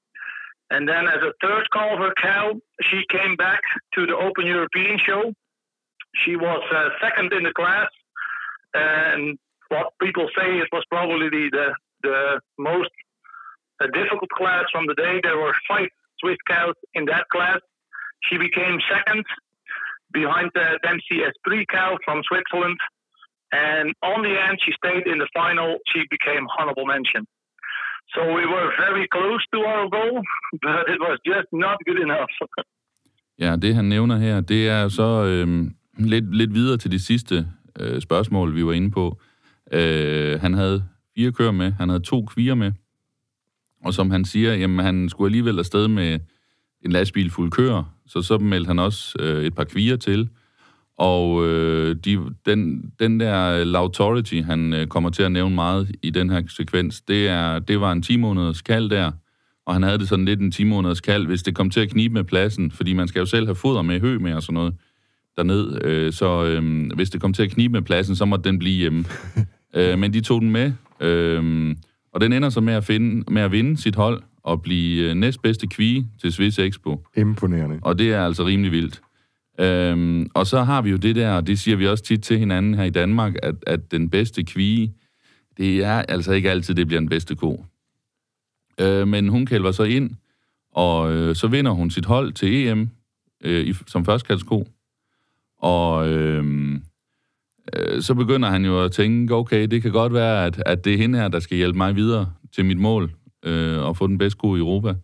And then as a third calver cow, she came back to the Open European show. She was uh, second in the class. And what people say it was probably the, the, most uh, difficult class from the day. There were five Swiss cows in that class. She became second behind the Dempsey Esprit cow from Switzerland. And on the end, she stayed in the final. She became honorable mention. So we were very close to our goal, but it was just not good enough. Ja, det han nævner her, det er så øh, lidt, lidt videre til de sidste øh, spørgsmål, vi var inde på. Øh, han havde fire køer med, han havde to kvier med, og som han siger, jamen han skulle alligevel afsted med en lastbil fuld køer, så så meldte han også øh, et par kvier til, og øh, de, den, den der Lautority, han øh, kommer til at nævne meget i den her sekvens, det, er, det var en 10 måneders kald der, og han havde det sådan lidt en 10 måneders kald, hvis det kom til at knibe med pladsen, fordi man skal jo selv have foder med, hø med og sådan noget derned, øh, så øh, hvis det kom til at knibe med pladsen, så måtte den blive hjemme. øh, men de tog den med, øh, og den ender så med at, finde, med at vinde sit hold og blive øh, næstbedste kvige til Swiss Expo. Imponerende. Og det er altså rimelig vildt. Øhm, og så har vi jo det der, og det siger vi også tit til hinanden her i Danmark, at, at den bedste kvige, det er altså ikke altid, det bliver den bedste ko. Øh, men hun kælver så ind, og øh, så vinder hun sit hold til EM øh, i, som førstkaldsko. Og øh, øh, så begynder han jo at tænke, okay, det kan godt være, at, at det er hende her, der skal hjælpe mig videre til mit mål, øh, og få den bedste ko i Europa.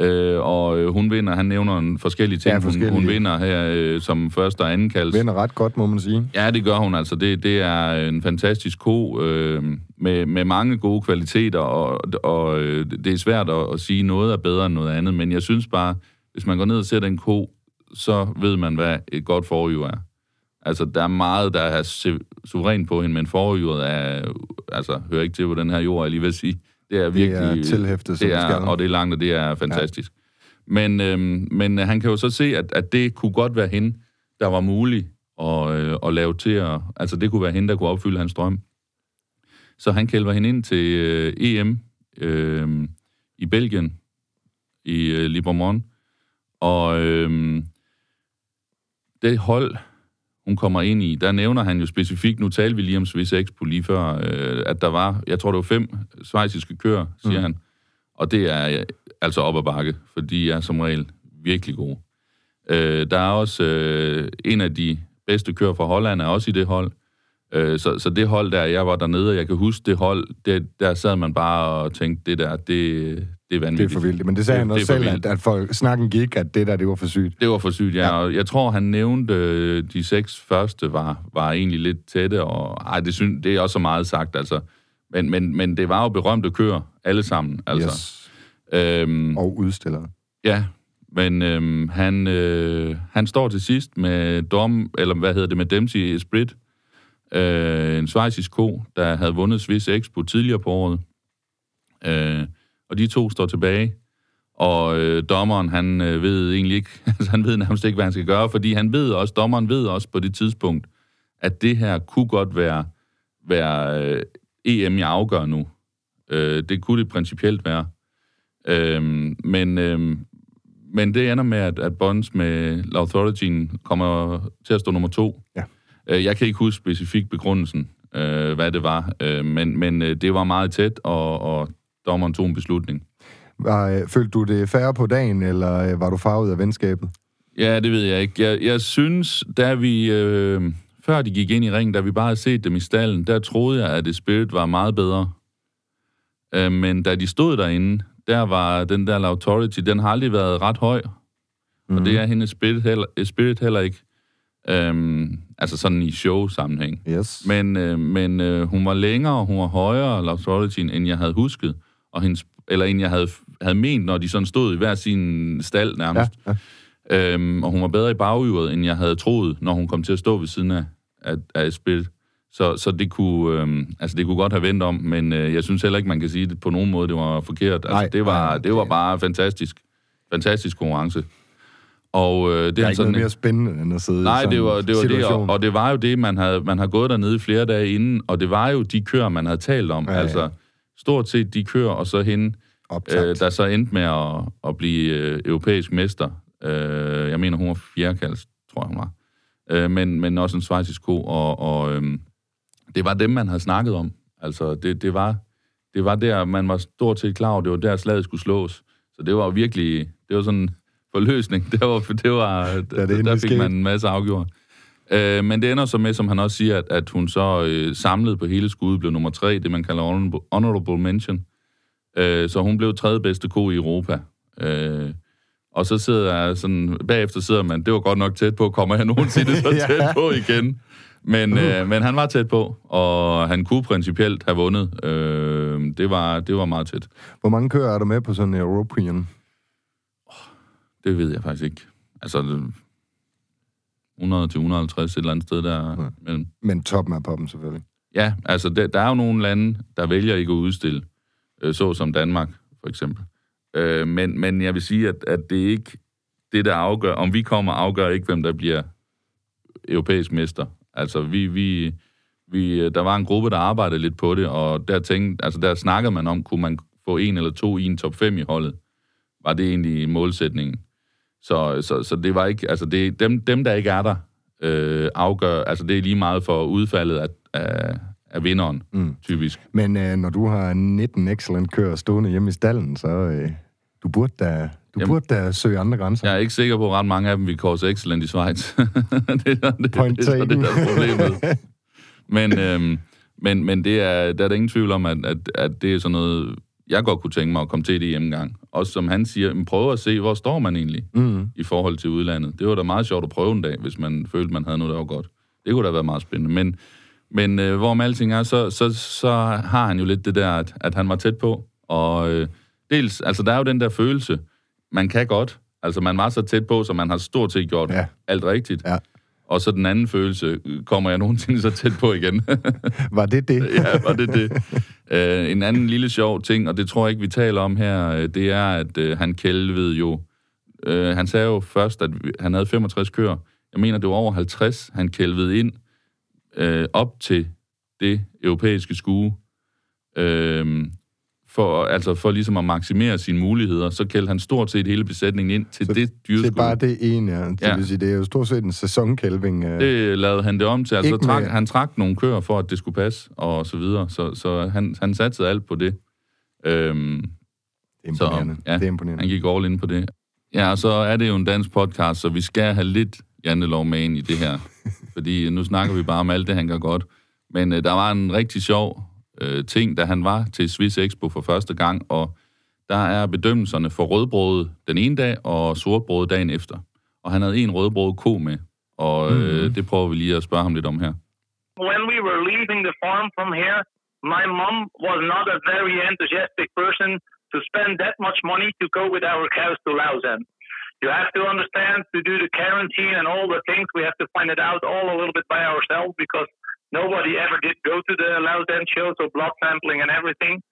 Øh, og øh, hun vinder, han nævner en forskellige ting. Ja, Hun, forskellige. hun vinder her øh, som første og anden kalds. Vinder ret godt, må man sige. Ja, det gør hun altså. Det, det er en fantastisk ko øh, med, med mange gode kvaliteter, og, og øh, det er svært at, at sige, noget er bedre end noget andet, men jeg synes bare, hvis man går ned og ser den ko, så ved man, hvad et godt forhjul er. Altså, der er meget, der er se- suveræn på hende, men forhjulet er, altså, hører ikke til på den her jord, jeg lige vil sige. Det er virkelig... er tilhæftet, det det er, skal. Og det er langt, og det er fantastisk. Ja. Men, øhm, men han kan jo så se, at, at det kunne godt være hende, der var muligt at, øh, at lave til at... Altså, det kunne være hende, der kunne opfylde hans drøm. Så han kælver hende ind til øh, EM øh, i Belgien, i øh, Libremont. Og øh, det hold, hun kommer ind i, der nævner han jo specifikt, nu talte vi lige om Swiss Expo lige før, øh, at der var, jeg tror det var fem svejsiske køer, siger mm. han. Og det er øh, altså op ad bakke, for de er som regel virkelig gode. Øh, der er også øh, en af de bedste kører fra Holland, er også i det hold. Øh, så, så det hold der, jeg var dernede, og jeg kan huske det hold, det, der sad man bare og tænkte, det der, det, det er Det vanvittigt. er for vildt. Men det sagde Det- han også det for selv, at, at folk, snakken gik, at det der, det var for sygt. Det var for sygt, ja. Ja. Og jeg tror, han nævnte, øh, de seks første var, var egentlig lidt tætte, og ej, det, synes, det er også så meget sagt, altså. Men, men, men det var jo berømte køer, alle sammen, altså. Yes. Øhm, Og udstillere. Ja, men øhm, han, øh, han står til sidst med Dom, eller hvad hedder det, med Dempsey Esprit, øh, en svejsisk ko, der havde vundet Swiss Expo tidligere på året. Øh, og de to står tilbage, og øh, dommeren, han øh, ved egentlig ikke, altså han ved nærmest ikke, hvad han skal gøre, fordi han ved også, dommeren ved også på det tidspunkt, at det her kunne godt være, være øh, EM, jeg afgør nu. Øh, det kunne det principielt være. Øhm, men, øhm, men det ender med, at, at Bonds med L'Authority kommer til at stå nummer to. Ja. Øh, jeg kan ikke huske specifikt begrundelsen, øh, hvad det var, øh, men, men øh, det var meget tæt, og, og dommeren tog en beslutning. Var, øh, følte du det færre på dagen, eller øh, var du farvet af venskabet? Ja, det ved jeg ikke. Jeg, jeg synes, da vi... Øh, før de gik ind i ringen, da vi bare havde set dem i stallen, der troede jeg, at det Spirit var meget bedre. Øh, men da de stod derinde, der var den der authority, den har aldrig været ret høj. Mm. Og det er hendes Spirit heller, Spirit heller ikke. Øhm, altså sådan i show-sammenhæng. Yes. Men, øh, men øh, hun var længere, hun var højere, Authority, end jeg havde husket. Og hendes, eller end jeg havde, havde ment, når de sådan stod i hver sin stald nærmest. Ja, ja. Øhm, og hun var bedre i baghjulet, end jeg havde troet, når hun kom til at stå ved siden af, af, af spil. Så, så det, kunne, øhm, altså det kunne godt have vendt om, men øh, jeg synes heller ikke, man kan sige det på nogen måde, det var forkert. Altså, Nej, det, var, nej, det var bare fantastisk. Fantastisk konkurrence. Og øh, det Det er er ikke sådan noget mere spændende, end at sidde Nej, det var, en det var det, og, og det var jo det, man havde, man havde gået dernede i flere dage inden, og det var jo de køer, man havde talt om. Ja. Altså, stort set de køer, og så hende, Optakt. øh, der så endte med at, at blive øh, europæisk mester. Øh, jeg mener, hun var fjerdekalds, tror jeg, hun var. Øh, men, men også en svejsisk ko, og, og øh, det var dem, man havde snakket om. Altså, det, det, var, det var der, man var stort set klar over, det var der, slaget skulle slås. Så det var virkelig, det var sådan en forløsning. Det var, det var, det der, fik skete. man en masse afgjort. Øh, men det ender så med, som han også siger, at, at hun så øh, samlet på hele skuddet blev nummer tre, det man kalder honorable, mention. Øh, så hun blev tredje bedste ko i Europa. Øh, og så sidder jeg sådan, bagefter sidder man, det var godt nok tæt på, kommer jeg nogensinde så Ja. tæt på igen. Men, øh, men han var tæt på, og han kunne principielt have vundet. Øh, det, var, det var meget tæt. Hvor mange kører er der med på sådan en European? Det ved jeg faktisk ikke. Altså, 100 til 150 et eller andet sted der mellem. Men toppen af poppen selvfølgelig. Ja, altså der, der er jo nogle lande, der vælger ikke at udstille, øh, så som Danmark for eksempel. Øh, men, men jeg vil sige, at, at det er ikke det, der afgør, om vi kommer, afgør ikke, hvem der bliver europæisk mester. Altså vi, vi, vi, der var en gruppe, der arbejdede lidt på det, og der, tænkte, altså, der snakkede man om, kunne man få en eller to i en top 5 i holdet. Var det egentlig målsætningen? Så, så, så det var ikke, altså det, dem, dem, der ikke er der, øh, afgør, altså det er lige meget for udfaldet af, af, af vinderen, mm. typisk. Men øh, når du har 19 excellent kører stående hjemme i stallen, så øh, du burde da, du Jamen. burde da søge andre grænser. Jeg er ikke sikker på, at ret mange af dem vil sig excellent i Schweiz. det, er, det, Point det, er så det, der er problemet. Men, øhm, men, men det er, der er der ingen tvivl om, at, at, at det er sådan noget jeg godt kunne tænke mig at komme til det hjemmegang. Også som han siger, prøv at se, hvor står man egentlig Mm. i forhold til udlandet. Det var da meget sjovt at prøve en dag, hvis man følte, man havde noget, der var godt. Det kunne da være meget spændende. Men, men øh, hvorom alting er, så, så, så har han jo lidt det der, at, at han var tæt på. Og øh, dels, altså der er jo den der følelse, man kan godt. Altså man var så tæt på, så man har stort set gjort Ja. alt rigtigt. Ja. Og så den anden følelse, kommer jeg nogensinde så tæt på igen? Var det det? ja, var det det. Øh, en anden lille sjov ting, og det tror jeg ikke, vi taler om her, øh, det er, at øh, han kælvede jo... Øh, han sagde jo først, at han havde 65 køer. Jeg mener, det var over 50, han kælvede ind øh, op til det europæiske skue. Øh, for, altså for ligesom at maksimere sine muligheder, så kældte han stort set hele besætningen ind til Så det Det dyreskue. er bare det ene, ja. Det, Ja. vil sige, det er jo stort set en sæsonkælving. øh. Det lavede han det om til. Altså, trak, med- han trak nogle køer for, at det skulle passe, og så videre. Så, så han, han satte alt på det. Øhm, Det er imponerende. Så, ja, det er imponerende. han gik all in på det. Ja, og så er det jo en dansk podcast, så vi skal have lidt jantelov med ind i det her. fordi nu snakker vi bare om alt det, han gør godt. Men øh, der var en rigtig sjov øh, ting, da han var til Swiss Expo for første gang, og der er bedømmelserne for rødbrød den ene dag, og sortbrød dagen efter. Og han havde en rødbrød ko med, og øh, Mhm. det prøver vi lige at spørge ham lidt om her. when we were leaving the farm from here, my mom was not a very enthusiastic person to spend that much money to go with our cows to Lausanne. You have to understand to do the quarantine and all the things, we have to find it out all a little bit by ourselves because nobody ever did go to the Lausanne show, so blood sampling and everything.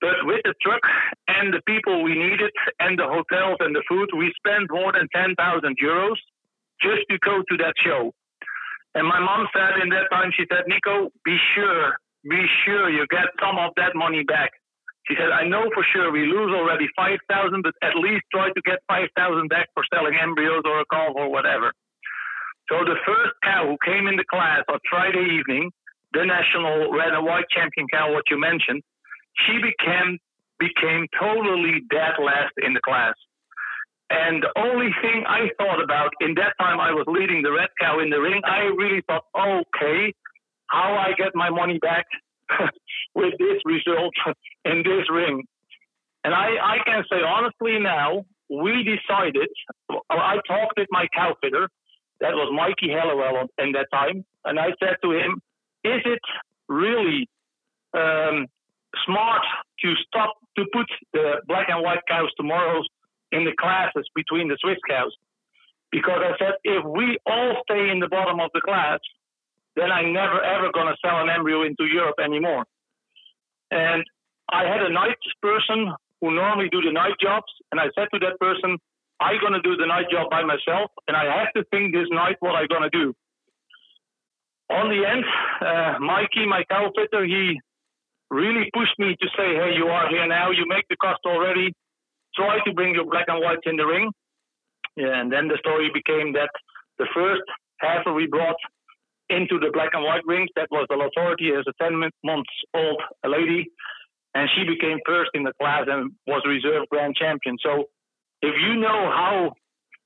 But with the truck and the people we needed and the hotels and the food, we spent more than 10,000 euros just to go to that show. And my mom said in that time, she said, Nico, be sure, be sure you get some of that money back. She said, I know for sure we lose already 5,000, but at least try to get 5,000 back for selling embryos or a calf or whatever. So the first cow who came in the class on Friday evening, the national red and white champion cow, what you mentioned, she became became totally dead last in the class. And the only thing I thought about in that time I was leading the red cow in the ring, I really thought, okay, how I get my money back with this result in this ring. And I, I can say honestly now, we decided, I talked with my cow fitter, that was Mikey Hallowell in that time, and I said to him, is it really um, smart to stop to put the black and white cows tomorrow in the classes between the Swiss cows? Because I said, if we all stay in the bottom of the class, then I'm never ever going to sell an embryo into Europe anymore. And I had a night person who normally do the night jobs, and I said to that person, I'm going to do the night job by myself, and I have to think this night what I'm going to do. On the end, uh, Mikey, my cow fitter, he really pushed me to say, hey, you are here now, you make the cost already, try to bring your black and whites in the ring. Yeah, and then the story became that the first heifer we brought into the black and white rings, that was the authority as a 10 months old lady, and she became first in the class and was reserve grand champion. So if you know how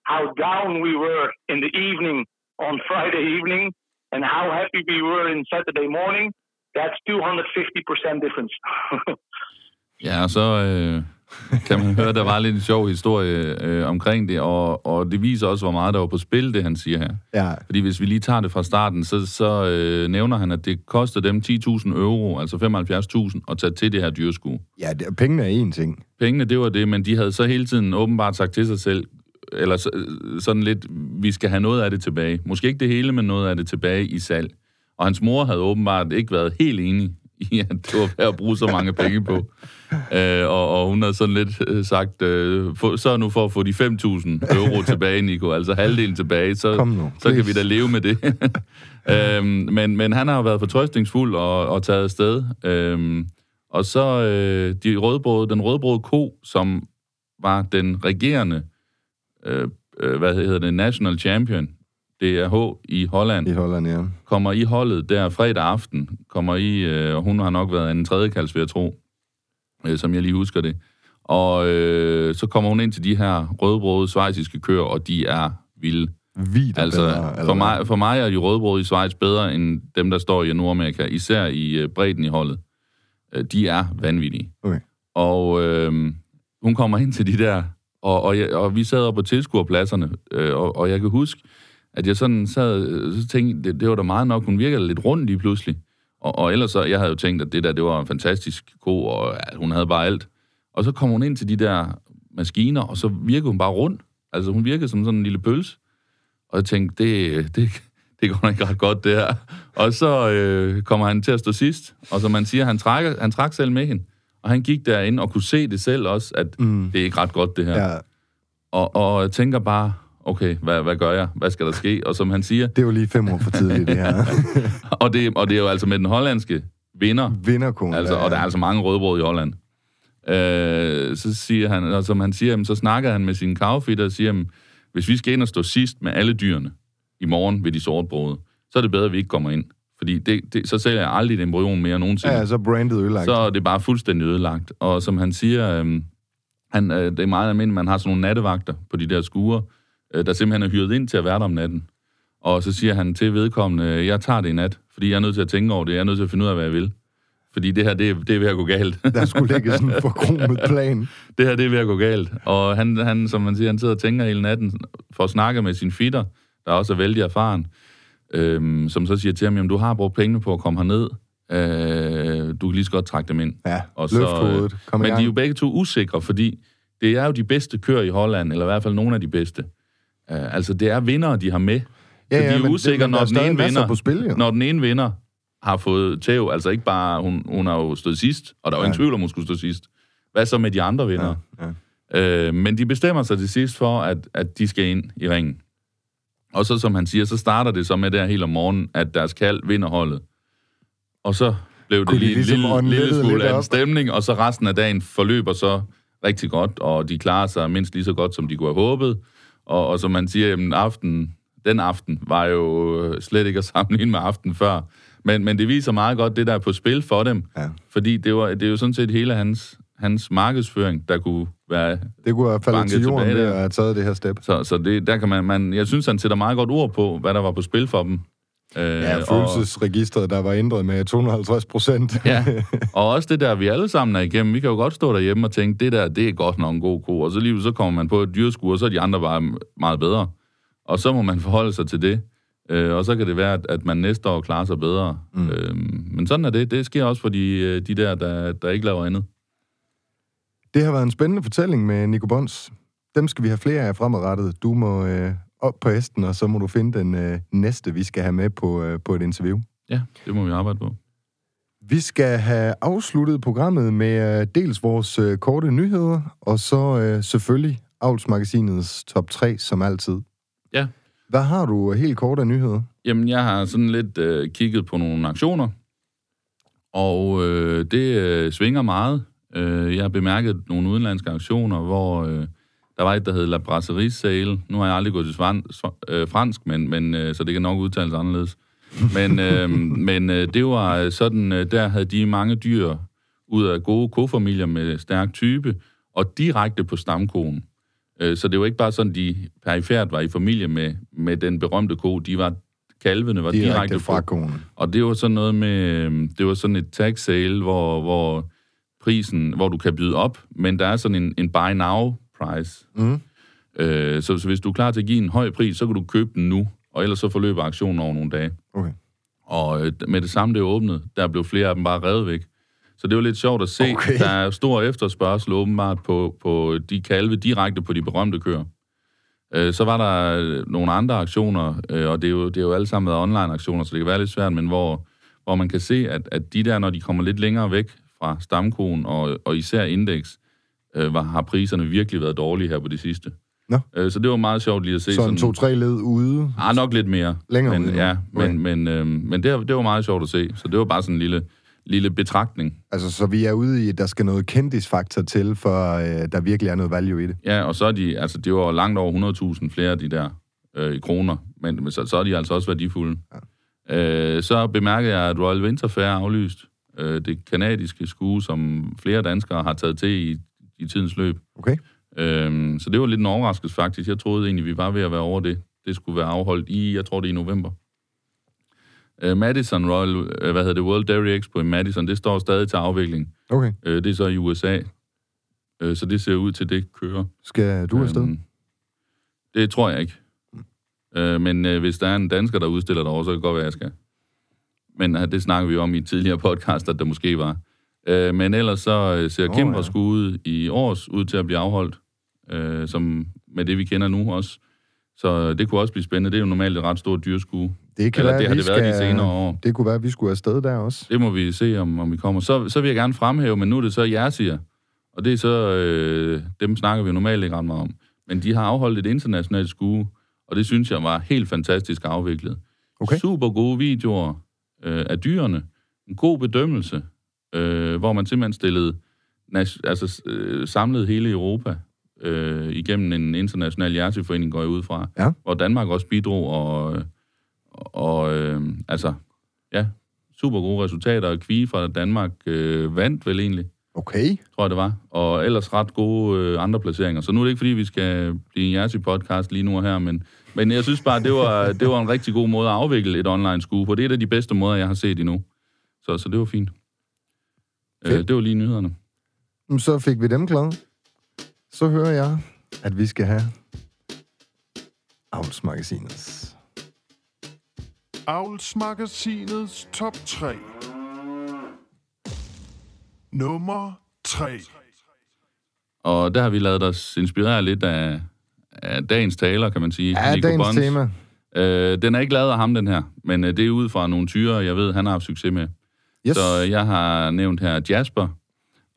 how down we were in the evening on Friday evening and how happy we were in Saturday morning, that's 250% difference. Så øh, kan man høre, der var lidt en sjov historie øh, omkring det, og, og det viser også, hvor meget der var på spil, det han siger her. Ja, Fordi hvis vi lige tager det fra starten, så, så øh, nævner han, at det koster dem 10.000 euro, altså 75.000, at tage til det her dyreskue. ja det, pengene er én ting. Pengene, det var det, men de havde så hele tiden åbenbart sagt til sig selv, eller så, sådan lidt, vi skal have noget af det tilbage. Måske ikke det hele, men noget af det tilbage i salg. Og hans mor havde åbenbart ikke været helt enig at det var værd at bruge så mange penge på. Øh, og, og hun havde sådan lidt øh, sagt, øh, få, så nu for at få de 5.000 euro tilbage, Nico, altså halvdelen tilbage, så, Kom nu, så kan vi da leve med det. øhm, men, men han har jo været fortrøstningsfuld og, og taget afsted. Øhm, og så øh, de rødbrød, den rødbrød ko, som var den regerende, øh, øh, hvad hedder det, national champion, DRH i Holland, I Holland, ja. kommer i holdet der fredag aften, kommer i, øh, og hun har nok været en tredje kalds, vil jeg tro, øh, som jeg lige husker det. Og øh, så kommer hun ind til de her rødbrøde svejsiske køer, og de er vilde. Vildt Altså, bedre, eller for mig, for mig er de rødbrøde i Schweiz bedre end dem, der står i Nordamerika, især i øh, bredden i holdet. Øh, de er vanvittige. Okay. Og øh, hun kommer ind til de der, og, og, jeg, og vi sad på tilskuerpladserne, øh, og, og jeg kan huske, at jeg sådan sad, øh, så tænkte, det, det var da meget nok, hun virkede lidt rundt lige pludselig. Og, og ellers så, jeg havde jo tænkt, at det der, det var en fantastisk ko, og ja, hun havde bare alt. Og så kom hun ind til de der maskiner, og så virkede hun bare rundt. Altså, hun virkede som sådan en lille pøls. Og jeg tænkte, det, det, det går ikke ret godt, det her. Og så øh, kommer han til at stå sidst, og som man siger, han, trækker, han trak selv med hende. Og han gik derinde og kunne se det selv også, at mm. det er ikke ret godt, det her. Ja, Og, og jeg tænker bare, okay, hvad, hvad gør jeg? Hvad skal der ske? Og som han siger, det er jo lige fem år for tidligt, det her. og det, og det er jo altså med den hollandske vinder, Vinderkone. altså, og der er altså mange rødbrød i Holland. Øh, så siger han, og som han siger, jamen, så snakker han med sine kavfitter og siger, jamen, hvis vi skal ind og stå sidst med alle dyrene i morgen ved de sorte brøde, så er det bedre, at vi ikke kommer ind. Fordi det, det, så sælger jeg aldrig et embryon mere nogensinde. Ja, så brandet ødelagt. så er det bare fuldstændig ødelagt. Og som han siger, øhm, han, øh, det er meget almindeligt, man har sådan nogle nattevagter på de der skure, øh, der simpelthen er hyret ind til at være der om natten. Og så siger han til vedkommende, jeg tager det i nat, fordi jeg er nødt til at tænke over det, jeg er nødt til at finde ud af, hvad jeg vil. Fordi det her, det er, det er ved at gå galt. Der skulle ligge sådan en forkromet plan. det her, det er ved at gå galt. Og han, han, som man siger, han sidder og tænker hele natten for at snakke med sin fitter, der også er vældig erfaren, øhm, som så siger til ham, jamen du har brugt pengene på at komme herned, øh, du kan lige så godt trække dem ind. Ja, Og. Kom i men de er jo begge to usikre, fordi det er jo de bedste kører i Holland, eller i hvert fald nogle af de bedste. Uh, altså, det er vinder, de har med. Ja, så ja, de er usikre, når den ene vinder, på spil, jo. når den ene vinder har fået tæv, altså ikke bare, hun, hun har jo stået sidst, og der er jo ingen tvivl om, hun skulle stå sidst. Hvad så med de andre vinder? Ja, ja. Øh, men de bestemmer sig til sidst for, at, at de skal ind i ringen. Og så, som han siger, så starter det så med der helt om morgenen, at deres kald vinder holdet. Og så blev det Kunne de lige en ligesom lille, lille smule af en stemning, og så resten af dagen forløber så rigtig godt, og de klarer sig mindst lige så godt, som de kunne have håbet. Og, og som man siger, jamen, aften, den aften var jo øh, slet ikke at sammenligne med aften før. Men, men det viser meget godt det, der er på spil for dem. Ja. Fordi det, var, det er jo sådan set hele hans, hans markedsføring, der kunne være Det kunne have faldet til jorden ved at have taget det her step. så, så det, der kan man, man, jeg synes, han sætter meget godt ord på, hvad der var på spil for dem. Øh, Ja, og, følelsesregistret, der var ændret med 250 procent. ja, og også det der, vi alle sammen er igennem. Vi kan jo godt stå derhjemme og tænke, det der, det er godt nok en god ko. Og så lige så kommer man på et dyreskur, og så er de andre bare meget bedre. Og så må man forholde sig til det. Øh, og så kan det være, at, at man næste år klarer sig bedre. Mm. Øh, men sådan er det. Det sker også for de, øh, de der, der, der ikke laver andet. Det har været en spændende fortælling med Nico Bons. Dem skal vi have flere af fremadrettet. Du må øh, op på hesten, og så må du finde den øh, næste, vi skal have med på, øh, på et interview. Ja, det må vi arbejde på. Vi skal have afsluttet programmet med øh, dels vores øh, korte nyheder, og så øh, selvfølgelig Avlsmagasinets top 3, som altid. Ja. Hvad har du øh, helt kort af nyheder? Jamen, jeg har sådan lidt øh, kigget på nogle aktioner, og øh, det øh, svinger meget. Øh, jeg har bemærket nogle udenlandske aktioner, hvor øh, der var et, der hed La Brasserie Sale. Nu har jeg aldrig gået til svan, sv- øh, fransk, men, men, øh, så det kan nok udtales anderledes. Men, øh, men øh, det var sådan, øh, der havde de mange dyr ud af gode kofamilier med stærk type, og direkte på stamkoen. Øh, Så det var ikke bare sådan, de perifært var i familie med, med den berømte ko. De var, kalvene var direkte, Direkte fra på. konen. Og det var sådan noget med, det var sådan et tag sale, hvor, hvor prisen, hvor du kan byde op, men der er sådan en, en buy now price. Mm. Øh, så, så hvis du er klar til at give en høj pris, så kan du købe den nu, og ellers så forløber aktionen over nogle dage. Okay. Og øh, med det samme, det åbnede, der blev flere af dem bare revet væk. Så det var lidt sjovt at se. Okay. Der er stor efterspørgsel åbenbart på, på de kalve direkte på de berømte køer. Øh, så var der øh, nogle andre aktioner, øh, og det er, jo, det er jo alle sammen været online-aktioner, så det kan være lidt svært, men hvor, hvor man kan se, at, at de der, når de kommer lidt længere væk fra stamkoen, og, og især indeks, øh, var, har priserne virkelig været dårlige her på det sidste. Nå. Øh, så det var meget sjovt lige at se. Sådan to-tre led ude. Ah, nok lidt mere. Længere men, ude. Ja, Okay. men, men, øh, men det, det var meget sjovt at se. Så det var bare sådan en lille, lille betragtning. Altså, så vi er ude i, at der skal noget kendisfaktor til, for øh, der virkelig er noget value i det. Ja, og så er de, altså det var langt over 100.000 flere af de der øh, i kroner, men, men så, så er de altså også værdifulde. Ja. Øh, så bemærkede jeg, at Royal Winterfair er aflyst. Øh, det kanadiske skue, som flere danskere har taget til i, i tidens løb. Okay? Øh, så det var lidt en overraskelse faktisk. Jeg troede egentlig, vi var ved at være over det. Det skulle være afholdt i, jeg tror det er i november. Øh, Madison Royal, øh, hvad hedder det, World Dairy Expo i Madison, det står stadig til afvikling. Okay. Øh, det er så i USA. Øh, så det ser ud til, det kører. Skal du afsted? Øhm, det tror jeg ikke. Øh, men øh, hvis der er en dansker, der udstiller derovre, så kan det godt være, jeg skal. Men øh, det snakker vi om i tidligere podcast, at der måske var. Øh, men ellers så øh, ser oh, Kimber ja. skude i års ud til at blive afholdt, øh, som med det, vi kender nu også. Så det kunne også blive spændende. Det er jo normalt et ret stort dyrskue. Det kan Eller være, det har det været de skal- senere år. Det kunne være, at vi skulle afsted der også. Det må vi se, om, om vi kommer. Så, så vil jeg gerne fremhæve, men nu er det så Jersier. Og det er så, øh, dem snakker vi normalt ikke ret meget om. Men de har afholdt et internationalt skue, og det synes jeg var helt fantastisk afviklet. Okay. Super gode videoer øh, af dyrene. En god bedømmelse, øh, hvor man simpelthen stillede, altså øh, samlede hele Europa øh, igennem en international hjerteforening, går jeg ud fra. Ja. Hvor Danmark også bidrog, og, og øh, altså, ja, super gode resultater. Kvie fra Danmark øh, vandt vel egentlig, Okay. tror jeg det var. Og ellers ret gode øh, andre placeringer. Så nu er det ikke, fordi vi skal blive en Jersey-podcast lige nu og her, men, men jeg synes bare, det var, det var en rigtig god måde at afvikle et online skue på. Det er et af de bedste måder, jeg har set endnu. Så, så det var fint. Øh, Fedt. det var lige nyhederne. Så fik vi dem klar. Så hører jeg, at vi skal have Avlsmagasinets. Avlsmagasinets top 3. Nummer 3. Og der har vi lavet os inspirere lidt af, af dagens taler, kan man sige. Ja, Nico dagens Bons. tema. Øh, den er ikke lavet af ham, den her, men øh, det er ud fra nogle tyre, jeg ved, han har haft succes med. Yes. Så jeg har nævnt her Jasper,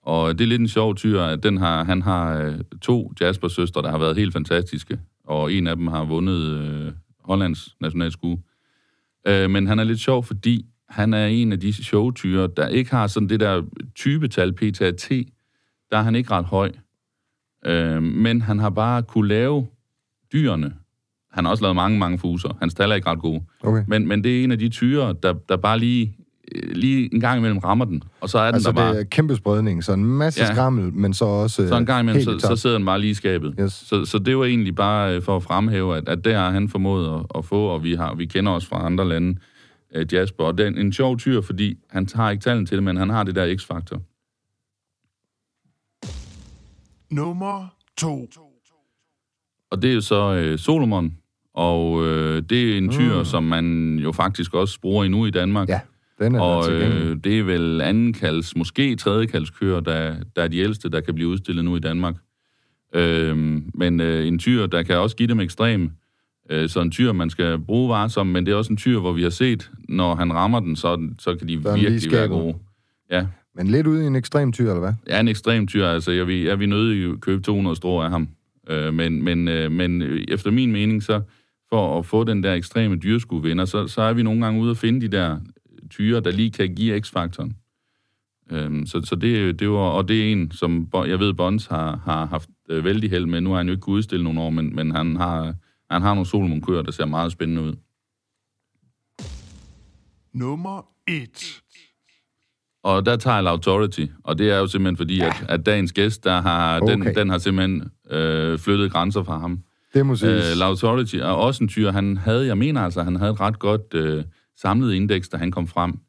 og det er lidt en sjov tyr, at den har, han har øh, to Jasper-søstre, der har været helt fantastiske, og en af dem har vundet øh, Hollands nationalskue. Øh, men han er lidt sjov, fordi han er en af de showtyre, der ikke har sådan det der typetal PTAT, der er han ikke ret høj. Øh, men han har bare kunne lave dyrene. Han har også lavet mange, mange fuser. Hans tal er ikke ret gode. Okay. Men, men det er en af de tyre, der, der bare lige, lige en gang imellem rammer den. Og så er den Altså, der bare... det er kæmpe spredning, så en masse Ja. skrammel, men så også Så en gang imellem, så, så sidder den bare lige i skabet. Yes. Så, så det var egentlig bare øh, for at fremhæve, at, at der har han formået at, at få, og vi, har, vi kender også fra andre lande, uh, Jasper. Og det er en, en sjov tyr, fordi han har ikke talen til det, men han har det der x-faktor. Nummer 2. Og det er jo så øh, Solomon, og øh, det er en tyr, mm. som man jo faktisk også bruger endnu i Danmark. Ja, den er Og øh, det er vel anden kalds, måske tredje kalds køer, der, der er de ældste, der kan blive udstillet nu i Danmark. Øh, men øh, en tyr, der kan også give dem ekstrem. Øh, så en tyr, man skal bruge varsom, men det er også en tyr, hvor vi har set, når han rammer den, så, så kan de Så virkelig være gode. Ja, Men lidt ude i en ekstrem tyr, eller hvad? er en ekstrem tyr, altså jeg vil, jeg vil nødig købe 200 strå af ham. Øh, men, men, øh, men øh, efter min mening, så for at få den der ekstreme dyrskuevinder, så, så er vi nogle gange ude at finde de der tyre, der lige kan give x-faktoren. Øhm, så, så det, det var, og det er en, som jeg ved, Bonds har, har haft øh, vældig held med. Nu har han jo ikke kunnet udstille nogle år, men, men han har, han har nogle Solomon-køer, der ser meget spændende ud. Nummer 1. Og der tager jeg Authority, og det er jo simpelthen fordi, ja. at, at dagens gæst, der har, okay. den, den har simpelthen øh, flyttet grænser fra ham. Det må siges. Øh, Authority er også en tyr, han havde, jeg mener altså, han havde et ret godt øh, samlet indeks, da han kom frem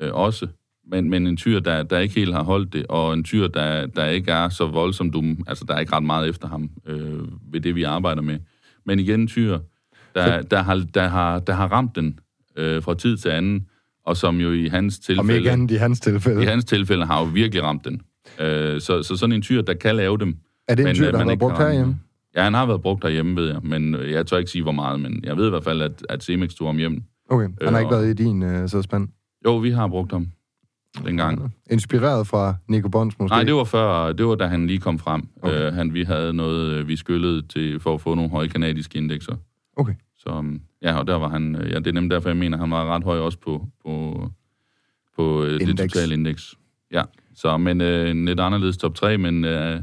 øh, også. Men, men en tyr, der, der ikke helt har holdt det, og en tyr, der, der ikke er så voldsom dum, altså der er ikke ret meget efter ham øh, ved det, vi arbejder med. Men igen en tyr, der, der, har, der, har, der har ramt den øh, fra tid til anden, og som jo i hans Om ikke tilfælde, andet i hans tilfælde. i hans tilfælde har jo virkelig ramt den. Øh, så, så sådan en tyr, der kan lave dem. er det en tyr, øh, der har været brugt herhjemme? Ja, han har været brugt derhjemme, ved jeg. Men øh, jeg tør ikke sige, hvor meget. Men jeg ved i hvert fald, at, at Cemex tog ham hjem. Okay, han har Øh, ikke været i din uh, sædspand. Jo, vi har brugt ham dengang. Inspireret fra Nico Bons måske? Nej, det var før, det var da han lige kom frem. Okay. Øh, han, vi havde noget, øh, vi skyllede til, for at få nogle høje kanadiske indekser. Okay. Så um, ja, og der var han, øh, ja, det er nemlig derfor, jeg mener, han var ret høj også på, på, på øh, det totale indeks. Ja, så men øh, en lidt anderledes top 3, men øh,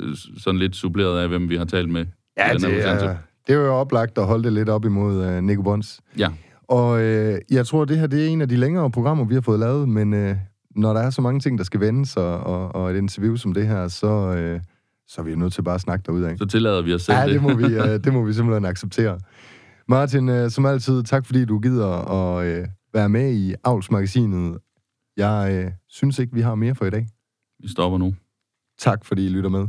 øh, sådan lidt suppleret af, hvem vi har talt med. Ja, det er, det er jo oplagt at holde det lidt op imod uh, Nico Bons. Ja, Og øh, jeg tror, det her det er en af de længere programmer, vi har fået lavet, men øh, når der er så mange ting, der skal vendes, og, og, og et interview som det her, så, øh, så er vi nødt til bare at snakke derud af. så tillader vi os selv Ja, det må, vi, øh, det må vi simpelthen acceptere. Martin, øh, som altid, tak fordi du gider at øh, være med i Avlsmagasinet. Jeg øh, synes ikke, vi har mere for i dag. Vi stopper nu. Tak fordi I lytter med.